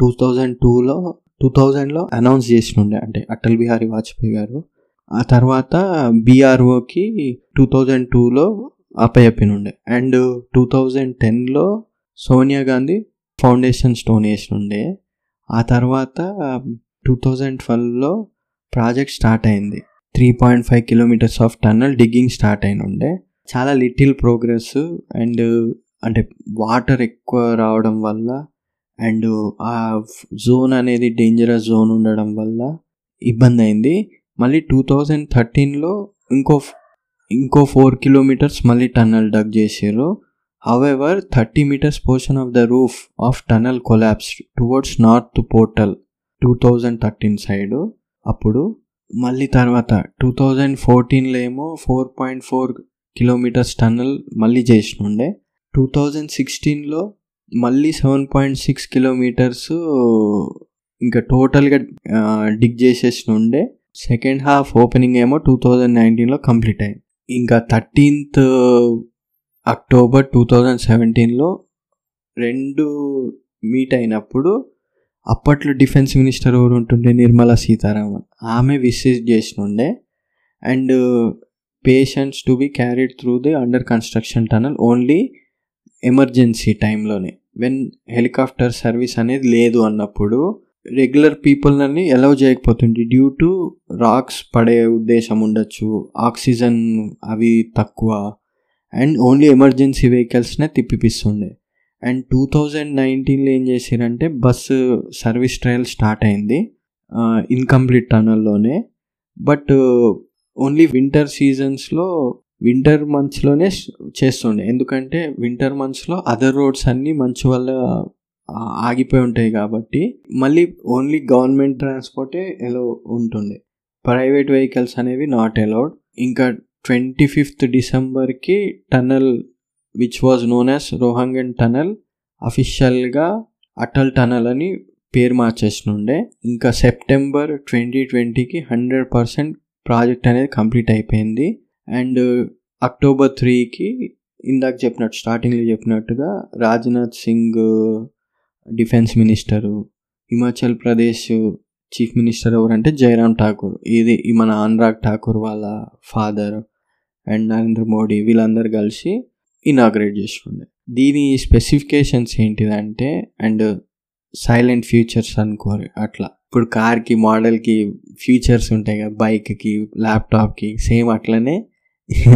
టూ థౌజండ్ టూలో టూ థౌజండ్లో అనౌన్స్ చేసినుండే అంటే అటల్ బిహారీ వాజ్పేయి గారు. ఆ తర్వాత బీఆర్ఓకి టూ థౌజండ్ టూలో అప్పచెప్పినుండే అండ్ టూ థౌజండ్ టెన్లో సోనియా గాంధీ ఫౌండేషన్ స్టోన్ వేసినుండే ఆ తర్వాత టూ థౌజండ్ ట్వెల్వ్లో ప్రాజెక్ట్ స్టార్ట్ అయింది. Three point five kilometres of tunnel digging start అయినుండే. చాలా లిటిల్ ప్రోగ్రెస్ అండ్ అంటే వాటర్ ఎక్కువ రావడం వల్ల అండ్ ఆ జోన్ అనేది డేంజరస్ జోన్ ఉండడం వల్ల ఇబ్బంది అయింది. మళ్ళీ టూ థౌజండ్ థర్టీన్లో ఇంకో ఇంకో ఫోర్ కిలోమీటర్స్ మళ్ళీ టన్నల్ డగ్ చేసారు however thirty metres portion of the roof of tunnel collapse towards north portal two thousand thirteen side అప్పుడు మళ్ళీ తర్వాత టూ థౌజండ్ ఫోర్టీన్లో ఏమో four point four kilometres tunnel మళ్ళీ చేసినుండే. టూ థౌజండ్ సిక్స్టీన్లో మళ్ళీ సెవెన్ పాయింట్ సిక్స్ కిలోమీటర్స్ ఇంకా టోటల్గా డిగ్ చేసేసినుండే సెకండ్ హాఫ్ ఓపెనింగ్ ఏమో టూ థౌజండ్ నైన్టీన్లో కంప్లీట్ అయింది. ఇంకా థర్టీన్త్ అక్టోబర్ టూ థౌజండ్ సెవెంటీన్లో రెండు మీట్ అయినప్పుడు అప్పట్లో డిఫెన్స్ మినిస్టర్ ఎవరు ఉంటుండే? నిర్మలా సీతారామన్. ఆమె visit చేసినుండే and patients to be carried through the under construction tunnel only emergency టైంలోనే. వెన్ హెలికాప్టర్ సర్వీస్ అనేది లేదు అన్నప్పుడు రెగ్యులర్ పీపుల్ని అలౌ చేయకపోతుంది డ్యూ టు రాక్స్ పడే ఉద్దేశం ఉండొచ్చు ఆక్సిజన్ అవి తక్కువ అండ్ ఓన్లీ ఎమర్జెన్సీ వెహికల్స్నే తిప్పిపిస్తుండే. అండ్ టూ థౌజండ్ నైన్టీన్లో ఏం చేశారంటే బస్సు సర్వీస్ ట్రయల్ స్టార్ట్ అయింది ఇన్కంప్లీట్ టనల్లోనే బట్ ఓన్లీ వింటర్ సీజన్స్లో వింటర్ మంత్స్లోనే చేస్తుండే. ఎందుకంటే వింటర్ మంత్స్లో అదర్ రోడ్స్ అన్నీ మంచు వల్ల ఆగిపోయి ఉంటాయి కాబట్టి మళ్ళీ ఓన్లీ గవర్నమెంట్ ట్రాన్స్పోర్టే ఎలో ఉంటుండే. ప్రైవేట్ వెహికల్స్ అనేవి నాట్ అలౌడ్ ఇంకా twenty fifth డిసెంబర్కి tunnel which was known as Rohtang tunnel అఫీషియల్గా అటల్ టనల్ అని పేరు మార్చేసినుండే ఇంకా సెప్టెంబర్ ట్వంటీ ట్వంటీకి హండ్రెడ్ పర్సెంట్ ప్రాజెక్ట్ అనేది కంప్లీట్ అయిపోయింది. అండ్ అక్టోబర్ త్రీకి ఇందాక చెప్పినట్టు స్టార్టింగ్లో చెప్పినట్టుగా Rajnath Singh defence minister Himachal Pradesh chief minister ఎవరంటే జయరామ్ ఠాకూర్. ఇది మన అనురాగ్ ఠాకూర్ వాళ్ళ ఫాదర్ అండ్ నరేంద్ర మోడీ వీళ్ళందరూ కలిసి ఇనాగ్రేట్ చేస్తుండే దీని స్పెసిఫికేషన్స్ ఏంటిదంటే అండ్ సైలెంట్ ఫ్యూచర్స్ అనుకోరు అట్లా. ఇప్పుడు కార్కి మోడల్కి ఫ్యూచర్స్ ఉంటాయి కదా బైక్కి ల్యాప్టాప్కి సేమ్ అట్లనే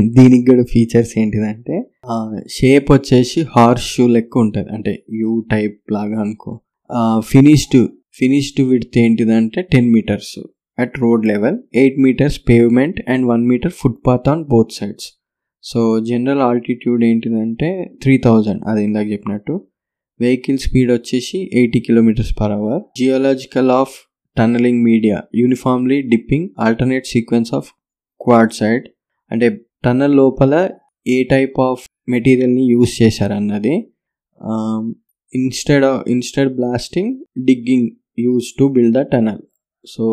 దీనికి కూడా ఫీచర్స్ ఏంటిదంటే షేప్ వచ్చేసి హార్స్ షూ లెక్క ఉంటుంది. అంటే యూ టైప్ లాగా అనుకో. ఫినిష్డ్ ఫినిష్డ్ విడ్త్ ఏంటిదంటే ten metres at road level eight metres pavement and one metre footpath on both sides so general altitude ఏంటిదంటే త్రీ థౌజండ్ అది ఇందాక చెప్పినట్టు. వెహికల్ స్పీడ్ వచ్చేసి eighty kilometres per hour geological of tunnelling media uniformly dipping alternate sequence of quad side అంటే tunnel లోపల ఏ type of మెటీరియల్ని use చేశారన్నది instead instead blasting digging use to build the tunnel so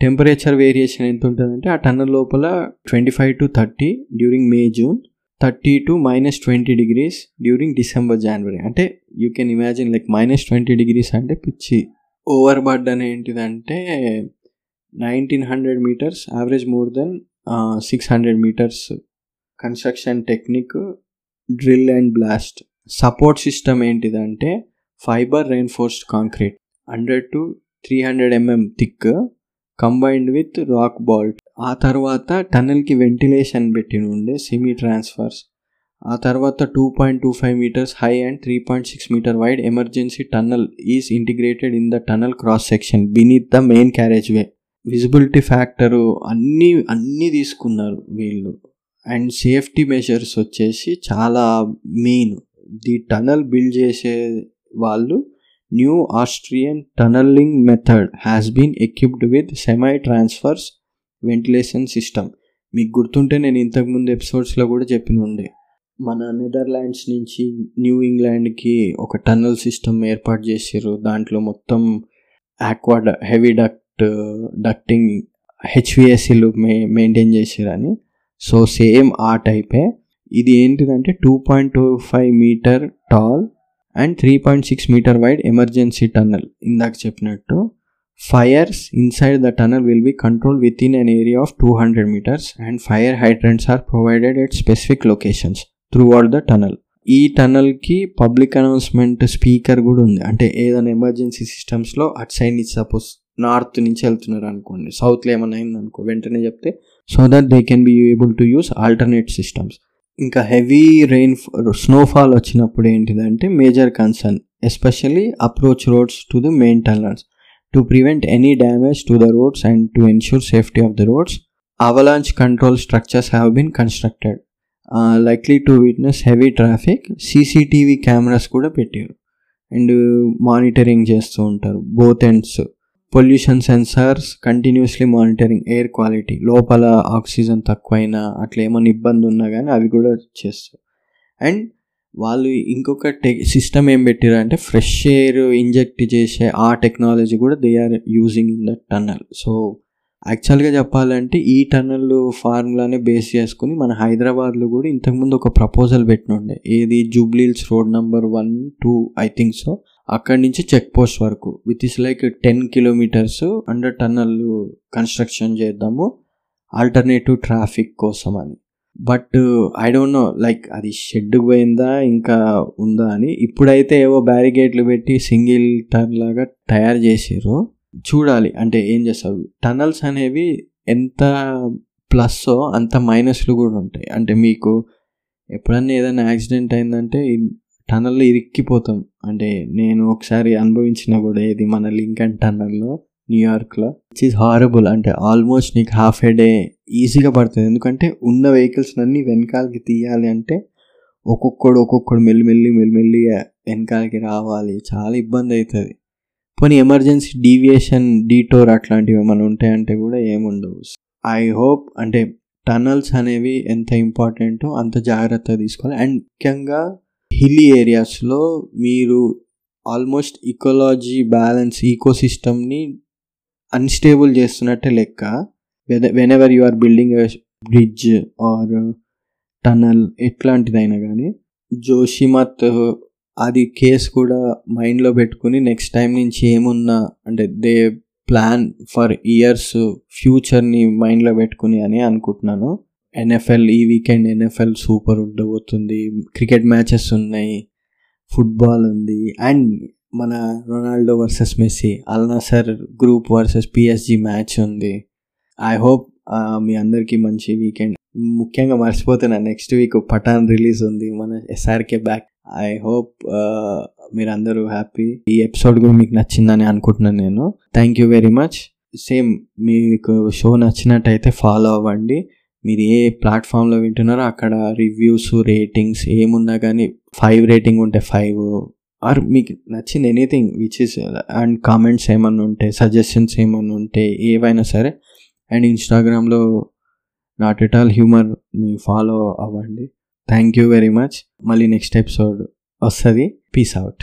temperature variation ఎంత ఉంటుందంటే ఆ tunnel లోపల twenty five to thirty during May June thirty to minus twenty degrees during December January అంటే you can imagine like minus twenty degrees అంటే పిచ్చి. Over bird అని ఏంటిదంటే nineteen hundred metres average more than six hundred metres construction technique drill and blast support system ఏంటిదంటే fibre reinforced concrete hundred to three hundred mm thick combined with rock bolt ఆ తర్వాత టన్నెల్కి ventilation పెట్టి ఉండే semi transverse ఆ తర్వాత two point two five metres high and three point six metre wide emergency tunnel is integrated in the tunnel cross section beneath the main carriageway visibility factor అన్నీ అన్నీ తీసుకున్నారు వీళ్ళు. అండ్ సేఫ్టీ మెజర్స్ వచ్చేసి చాలా main the tunnel build చేసే వాళ్ళు new Austrian tunnelling method has been equipped with semi transverse ventilation system మీకు గుర్తుంటే నేను ఇంతకుముందు ఎపిసోడ్స్లో కూడా చెప్పిన ఉండే. మన నెదర్లాండ్స్ నుంచి న్యూ ఇంగ్లాండ్కి ఒక టన్నల్ సిస్టమ్ ఏర్పాటు చేసారు దాంట్లో మొత్తం ఆక్వాడ హెవీ డక్ డక్టింగ్ హెచ్విఎస్సీలు మే మెయింటైన్ చేసారని సో సేమ్ ఆ టైపే. ఇది ఏంటిదంటే two point two five metre tall and three point six metre wide emergency tunnel. ఇందాక చెప్పినట్టు fires inside the tunnel will be control within an area of two hundred metres and fire hydrants are provided at specific locations throughout the tunnel ఈ టనల్కి public announcement speaker కూడా ఉంది. అంటే ఏదైనా emergency సిస్టమ్స్లో at side నుంచి suppose north నుంచి వెళ్తున్నారు అనుకోండి సౌత్లో ఏమైనా అయింది అనుకో వెంటనే చెప్తే so that they can be able to use alternate systems ఇంకా హెవీ రెయిన్ స్నోఫాల్ వచ్చినప్పుడు ఏంటిదంటే major concern especially approach roads to the main tunnels to prevent any damage to the roads and to ensure safety of the roads avalanche control structures have been constructed likely to witness heavy traffic CCTV cameras కూడా పెట్టారు. And monitoring చేస్తూ ఉంటారు both ends pollution sensors continuously monitoring air quality లోపల oxygen తక్కువైనా అట్లా ఏమైనా ఇబ్బంది ఉన్నా కానీ అవి కూడా చేస్తారు అండ్ వాళ్ళు ఇంకొక టె సిస్టమ్ ఏం పెట్టారు అంటే ఫ్రెష్ ఎయిర్ ఇంజెక్ట్ చేసే ఆ టెక్నాలజీ కూడా they are using in that tunnel so యాక్చువల్గా చెప్పాలంటే ఈ టన్నల్ ఫార్ములానే బేస్ చేసుకుని మన హైదరాబాద్లో కూడా ఇంతకుముందు ఒక ప్రపోజల్ పెట్టినుండే. ఏది? Jubilee Hills road number one two I think so అక్కడి నుంచి చెక్ పోస్ట్ వరకు. With is like ten kilometres under tunnel construction చేద్దాము. ఆల్టర్నేటివ్ ట్రాఫిక్ కోసం అని. But I don't know like అది షెడ్ పోయిందా ఇంకా ఉందా అని. ఇప్పుడైతే ఏవో బ్యారిగేట్లు పెట్టి సింగిల్ టర్న్ లాగా తయారు చేసారు చూడాలి అంటే ఏం చేస్తారు టనల్స్ అనేవి ఎంత ప్లస్సో అంత మైనస్లు కూడా ఉంటాయి. అంటే మీకు ఎప్పుడన్నా ఏదైనా యాక్సిడెంట్ అయిందంటే టనల్లో ఇరిక్కిపోతాం. అంటే నేను ఒకసారి అనుభవించిన కూడా ఇది మన లింకన్ టనల్లో న్యూయార్క్లో ఇట్స్ ఈజ్ హారబుల్ అంటే ఆల్మోస్ట్ నీకు హాఫ్ ఏ డే ఈజీగా పడుతుంది. ఎందుకంటే ఉన్న వెహికల్స్ అన్నీ వెనకాలకి తీయాలి అంటే ఒక్కొక్కడు ఒక్కొక్కడు మెల్లిమెల్లి మెల్లిమెల్లిగా వెనకాలకి రావాలి. చాలా ఇబ్బంది అవుతుంది పోనీ ఎమర్జెన్సీ డీవియేషన్ డీటోర్ అట్లాంటివి ఏమైనా ఉంటాయంటే కూడా ఏముండవు. ఐ హోప్ అంటే టనల్స్ అనేవి ఎంత ఇంపార్టెంటో అంత జాగ్రత్త తీసుకోవాలి. అండ్ ముఖ్యంగా హిల్లీ ఏరియాస్లో మీరు ఆల్మోస్ట్ ఇకోలాజీ బ్యాలెన్స్ ఈకోసిస్టమ్ని అన్స్టేబుల్ చేస్తున్నట్టే లెక్క. Whenever you are building bridge or tunnel ఎట్లాంటిదైనా కానీ జోషిమత్ అది కేసు కూడా మైండ్లో పెట్టుకుని నెక్స్ట్ టైం నుంచి ఏమున్నా అంటే దే ప్లాన్ ఫర్ ఇయర్స్ ఫ్యూచర్ని మైండ్లో పెట్టుకుని అని అనుకుంటున్నాను. ఎన్ఎఫ్ఎల్ ఈ వీకెండ్ ఎన్ఎఫ్ఎల్ సూపర్ ఉండబోతుంది. క్రికెట్ మ్యాచెస్ ఉన్నాయి. ఫుట్బాల్ ఉంది. అండ్ మన Ronaldo versus Messi Al Nassr group versus PSG match ఉంది. ఐ హోప్ మీ అందరికీ మంచి వీకెండ్ ముఖ్యంగా మర్చిపోతున్నా నెక్స్ట్ వీక్ పఠాన్ రిలీజ్ ఉంది. మన ఎస్ఆర్కే బ్యాక్ ఐ హోప్ మీరందరూ హ్యాపీ ఈ ఎపిసోడ్ కూడా మీకు నచ్చిందని అనుకుంటున్నాను నేను. Thank you very much same మీకు షో నచ్చినట్టయితే ఫాలో అవ్వండి. మీరు ఏ ప్లాట్ఫామ్లో వింటున్నారో అక్కడ రివ్యూస్ రేటింగ్స్ ఏమున్నా కానీ ఫైవ్ రేటింగ్ ఉంటే ఫైవ్ ఆర్ మీకు నచ్చింది anything which is and comments ఏమన్నా ఉంటే సజెషన్స్ ఏమన్నా ఉంటే ఏవైనా సరే అండ్ ఇన్స్టాగ్రామ్లో నాట్ ఎట్ ఆల్ హ్యూమర్ని ఫాలో అవ్వండి. థ్యాంక్ యూ వెరీ మచ్ మళ్ళీ నెక్స్ట్ ఎపిసోడ్ వస్తుంది. Peace out